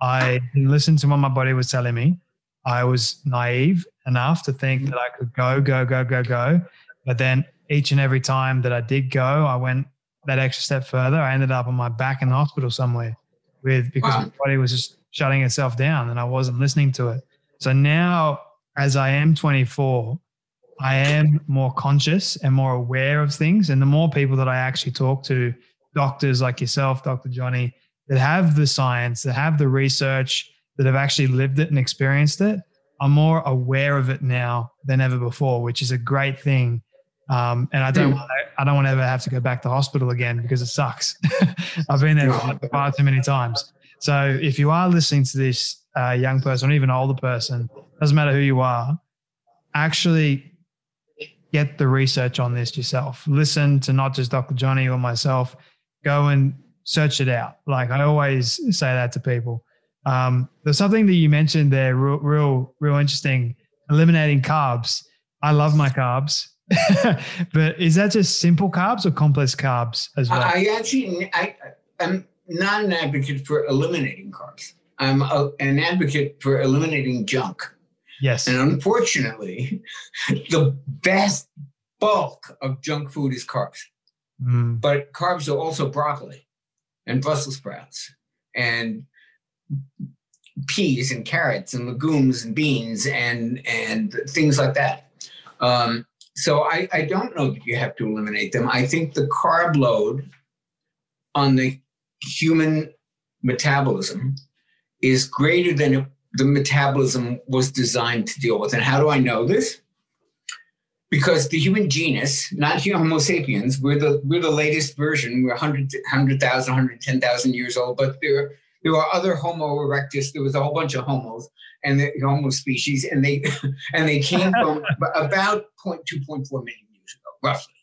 I didn't listen to what my body was telling me. I was naive enough to think that I could go, go, go, go, go. But then each and every time that I did go, I went that extra step further. I ended up on my back in the hospital somewhere with because wow. my body was just shutting itself down and I wasn't listening to it. So now, as I am 24, I am more conscious and more aware of things. And the more people that I actually talk to, doctors like yourself, Dr. Jonny, that have the science, that have the research, that have actually lived it and experienced it, I'm more aware of it now than ever before, which is a great thing. Um, and I don't, mm. want to, I don't want to ever have to go back to hospital again because it sucks. I've been there far too many times. So if you are listening to this uh, young person or even older person, doesn't matter who you are, actually get the research on this yourself. Listen to not just Dr. Jonny or myself. Go and search it out. Like I always say that to people. Um, there's something that you mentioned there, real, real, real interesting. Eliminating carbs. I love my carbs, but is that just simple carbs or complex carbs as well? I actually, I, am not an advocate for eliminating carbs. I'm a, an advocate for eliminating junk. Yes. And unfortunately, the vast bulk of junk food is carbs. Mm. But carbs are also broccoli and Brussels sprouts and peas and carrots and legumes and beans and and things like that. Um, so I, I don't know that you have to eliminate them. I think the carb load on the human metabolism is greater than it the metabolism was designed to deal with. And how do I know this? Because the human genus, not Homo sapiens, we're the we're the latest version. We're 100, 100,000, 110,000 years old, but there there are other Homo erectus. There was a whole bunch of homos and the Homo species, and they and they came from about 0.2, 0.4 million years ago, roughly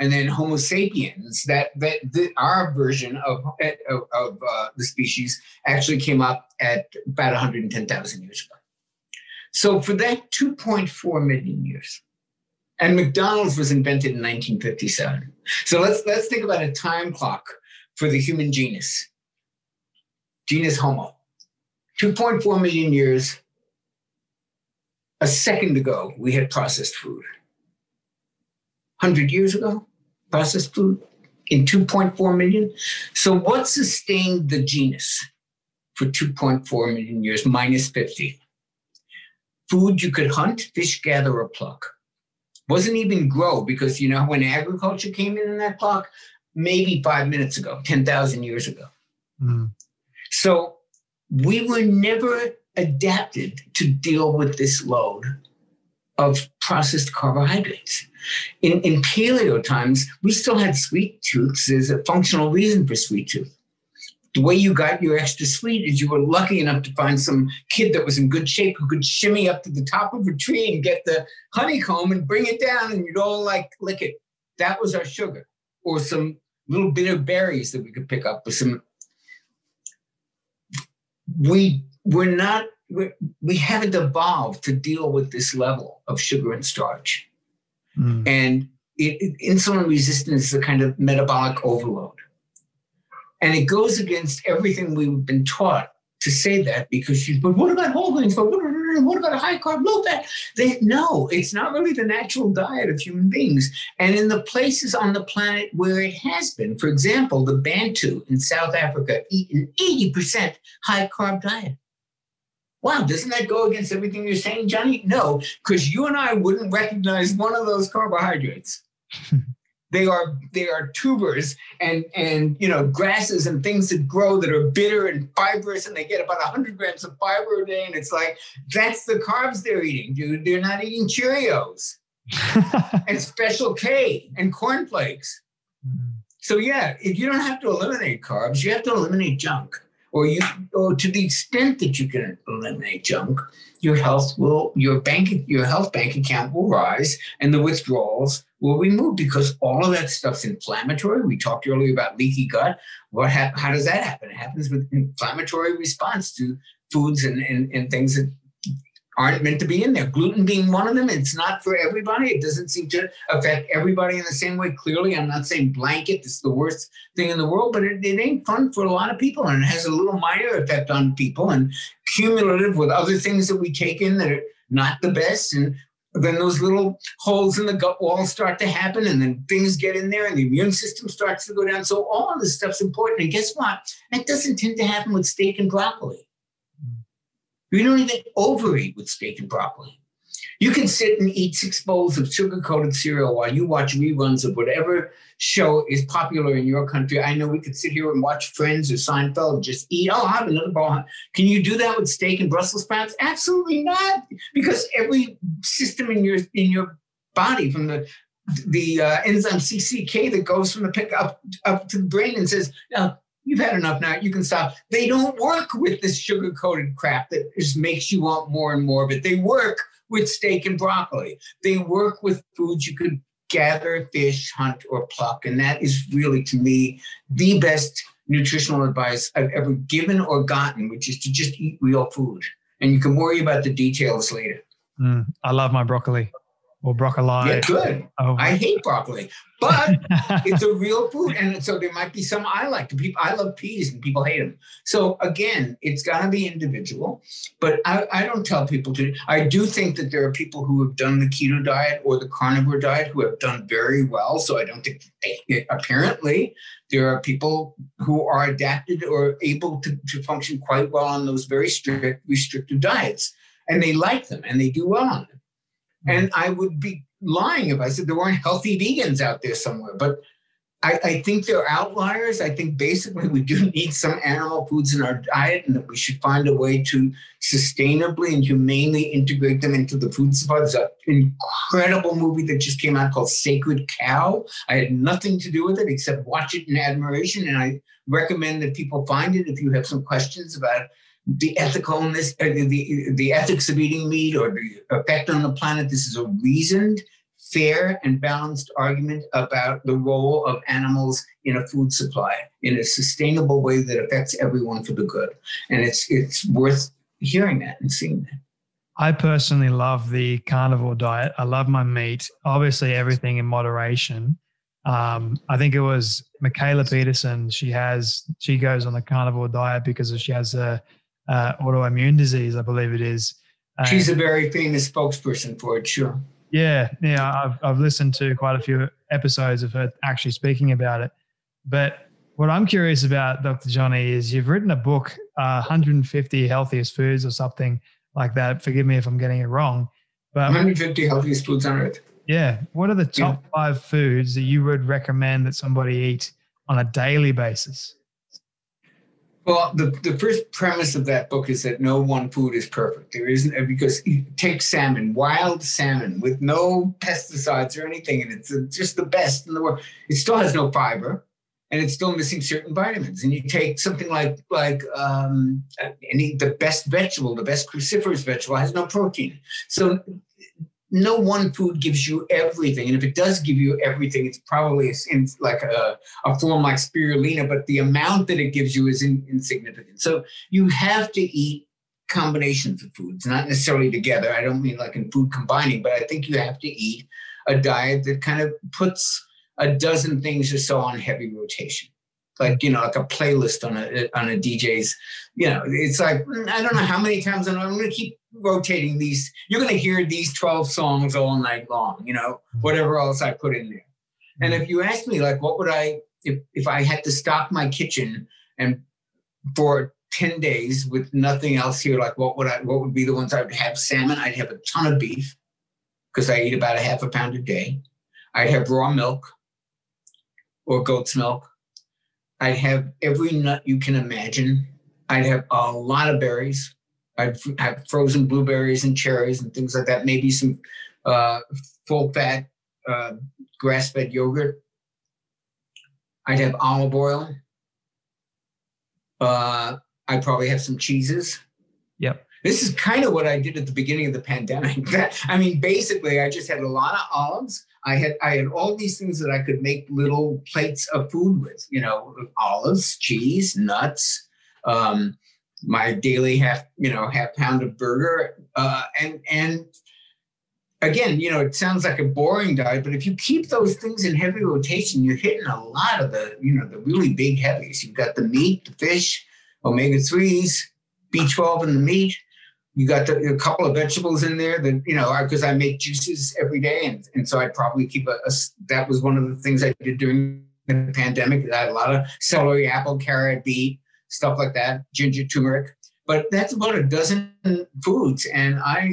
and then Homo sapiens, that that our version of of, of uh, the species actually came up at about 110,000 years ago. So for that 2.4 million years, and McDonald's was invented in 1957. So let's let's think about a time clock for the human genus, genus Homo. 2.4 million years. A second ago, we had processed food. 100 years ago, processed food in 2.4 million. So, what sustained the genus for 2.4 million years, minus 50? Food you could hunt, fish, gather, or pluck. Wasn't even grow because, you know, when agriculture came in in that clock, maybe five minutes ago, 10,000 years ago. Mm. So, we were never adapted to deal with this load of processed carbohydrates. In, in paleo times, we still had sweet tooths. There's a functional reason for sweet tooth. The way you got your extra sweet is you were lucky enough to find some kid that was in good shape who could shimmy up to the top of a tree and get the honeycomb and bring it down, and you'd all like lick it. That was our sugar, or some little bitter berries that we could pick up with some. We were not we're, we haven't evolved to deal with this level of sugar and starch. Mm. And it, it, insulin resistance is a kind of metabolic overload. And it goes against everything we've been taught to say that because you, but what about whole grains? But what, what about a high carb, low fat? They, no, it's not really the natural diet of human beings. And in the places on the planet where it has been, for example, the Bantu in South Africa eat an 80% high carb diet. Wow, doesn't that go against everything you're saying, Jonny? No, because you and I wouldn't recognize one of those carbohydrates. they are they are tubers and and you know grasses and things that grow that are bitter and fibrous and they get about 100 grams of fiber a day and it's like that's the carbs they're eating dude they're not eating cheerios and special k and cornflakes mm-hmm. so yeah if you don't have to eliminate carbs you have to eliminate junk or you or to the extent that you can eliminate junk your health will your bank your health bank account will rise and the withdrawals will remove because all of that stuff's inflammatory. We talked earlier about leaky gut. What ha- how does that happen? It happens with inflammatory response to foods and, and, and things that aren't meant to be in there. Gluten being one of them, it's not for everybody. It doesn't seem to affect everybody in the same way. Clearly, I'm not saying blanket, this is the worst thing in the world, but it, it ain't fun for a lot of people. And it has a little minor effect on people and cumulative with other things that we take in that are not the best. And then those little holes in the gut wall start to happen, and then things get in there, and the immune system starts to go down. So all of this stuff's important. And guess what? That doesn't tend to happen with steak and broccoli. You don't even overeat with steak and broccoli. You can sit and eat six bowls of sugar coated cereal while you watch reruns of whatever show is popular in your country. I know we could sit here and watch Friends or Seinfeld and just eat. Oh, I have another bowl. Can you do that with steak and Brussels sprouts? Absolutely not, because every system in your in your body, from the the uh, enzyme CCK that goes from the pick up up to the brain and says, now you've had enough now, you can stop. They don't work with this sugar coated crap that just makes you want more and more of it. They work with steak and broccoli. They work with foods you could gather, fish, hunt, or pluck. And that is really, to me, the best nutritional advice I've ever given or gotten, which is to just eat real food. And you can worry about the details later. Mm, I love my broccoli or broccoli. Yeah, good. Oh. I hate broccoli, but it's a real food, and so there might be some I like. People, I love peas, and people hate them. So again, it's got to be individual. But I, I don't tell people to. I do think that there are people who have done the keto diet or the carnivore diet who have done very well. So I don't think they, apparently there are people who are adapted or able to, to function quite well on those very strict restrictive diets, and they like them and they do well on them. And mm-hmm. I would be lying if I said there weren't healthy vegans out there somewhere. But I, I, think they're outliers. I think basically we do need some animal foods in our diet and that we should find a way to sustainably and humanely integrate them into the food supply. There's an incredible movie that just came out called Sacred Cow. I had nothing to do with it except watch it in admiration. And I recommend that people find it if you have some questions about the ethicalness, uh, the, the ethics of eating meat or the effect on the planet. This is a reasoned fair and balanced argument about the role of animals in a food supply in a sustainable way that affects everyone for the good. And it's it's worth hearing that and seeing that. I personally love the carnivore diet. I love my meat. Obviously, everything in moderation. Um, I think it was Mikhaila Peterson. She has she goes on the carnivore diet because she has a, a autoimmune disease, I believe it is. She's a very famous spokesperson for it. Sure. Yeah, yeah, I've I've listened to quite a few episodes of her actually speaking about it. But what I'm curious about, Dr. Jonny, is you've written a book, uh, 150 healthiest foods or something like that. Forgive me if I'm getting it wrong. But 150 healthiest foods on earth. Yeah. What are the top yeah. five foods that you would recommend that somebody eat on a daily basis? Well, the, the first premise of that book is that no one food is perfect. There isn't, uh, because take salmon, wild salmon with no pesticides or anything, and it's uh, just the best in the world. It still has no fiber, and it's still missing certain vitamins. And you take something like like um, uh, any the best vegetable, the best cruciferous vegetable has no protein. So no one food gives you everything. And if it does give you everything, it's probably in like a, a form like spirulina, but the amount that it gives you is in, insignificant. So you have to eat combinations of foods, not necessarily together. I don't mean like in food combining, but I think you have to eat a diet that kind of puts a dozen things or so on heavy rotation like you know like a playlist on a on a DJ's you know it's like mm, I don't know how many times I'm, I'm going to keep rotating these you're going to hear these 12 songs all night long you know mm-hmm. whatever else I put in there and if you ask me like what would I if if I had to stock my kitchen and for 10 days with nothing else here like what would I what would be the ones I would have salmon I'd have a ton of beef because I eat about a half a pound a day I'd have raw milk or goat's milk I'd have every nut you can imagine. I'd have a lot of berries. I'd have frozen blueberries and cherries and things like that. Maybe some uh, full fat uh, grass fed yogurt. I'd have olive oil. Uh, I'd probably have some cheeses. Yep. This is kind of what I did at the beginning of the pandemic. I mean, basically, I just had a lot of olives. I had I had all these things that I could make little plates of food with. You know, olives, cheese, nuts, um, my daily half you know half pound of burger, uh, and and again, you know, it sounds like a boring diet, but if you keep those things in heavy rotation, you're hitting a lot of the you know the really big heavies. You've got the meat, the fish, omega threes, B12 in the meat you got the, a couple of vegetables in there that you know because I, I, make juices every day and, and so i probably keep a, a, that was one of the things i did during the pandemic i had a lot of celery apple carrot beet stuff like that ginger turmeric. But that's about a dozen foods and i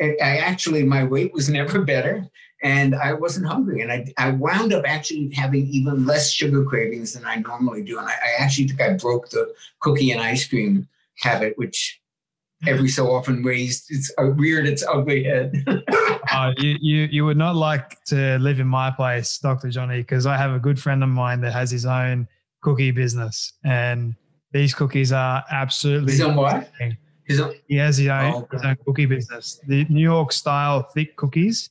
i actually my weight was never better and i wasn't hungry. And i, I wound up actually having even less sugar cravings than i normally do. And I, I actually think i broke the cookie and ice cream habit which every so often raised its uh, reared its ugly head. uh, you, you you would not like to live in my place, Doctor Jonny, because I have a good friend of mine that has his own cookie business, and these cookies are absolutely. His own what? His own? He has his own, oh, his own cookie business. The New York style thick cookies,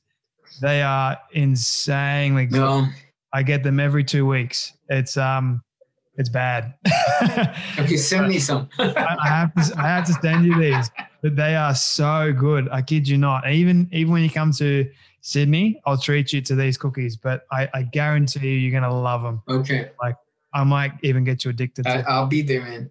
they are insanely good. No. I get them every two weeks. It's um it's bad. okay, send me some. I, I, have to. I have to send you these, but they are so good. I kid you not. Even even when you come to Sydney, I'll treat you to these cookies. But I, I guarantee you, you're gonna love them. Okay. Like I might even get you addicted. to I, will be there, man.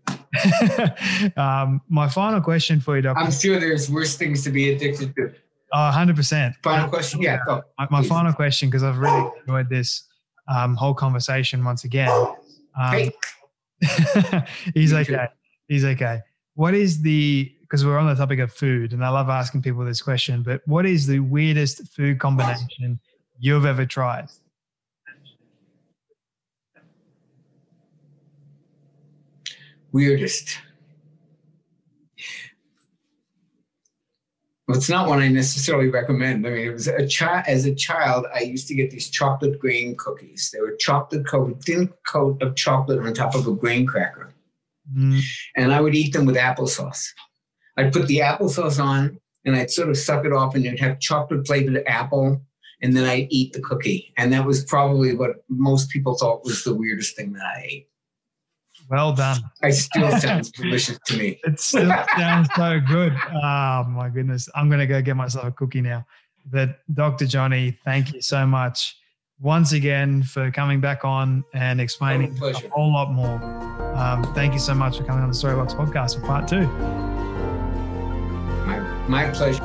um, my final question for you, Doctor. I'm sure there's worse things to be addicted to. Oh, 100%. Final question? Yeah, go. My, my final question, because I've really enjoyed this um, whole conversation once again. Um, he's okay. He's okay. What is the because we're on the topic of food, and I love asking people this question. But what is the weirdest food combination you've ever tried? Weirdest. Well, it's not one I necessarily recommend. I mean, it was a child. As a child, I used to get these chocolate grain cookies. They were chocolate coated, thin coat of chocolate on top of a grain cracker, Mm. and I would eat them with applesauce. I'd put the applesauce on, and I'd sort of suck it off, and you'd have chocolate flavored apple, and then I'd eat the cookie. And that was probably what most people thought was the weirdest thing that I ate. Well done. I still sounds delicious to me. It still sounds so good. Oh my goodness. I'm gonna go get myself a cookie now. But Dr. Jonny, thank you so much once again for coming back on and explaining Oh, a pleasure. whole lot more. Um, thank you so much for coming on the Storybox podcast for part two. My, my pleasure.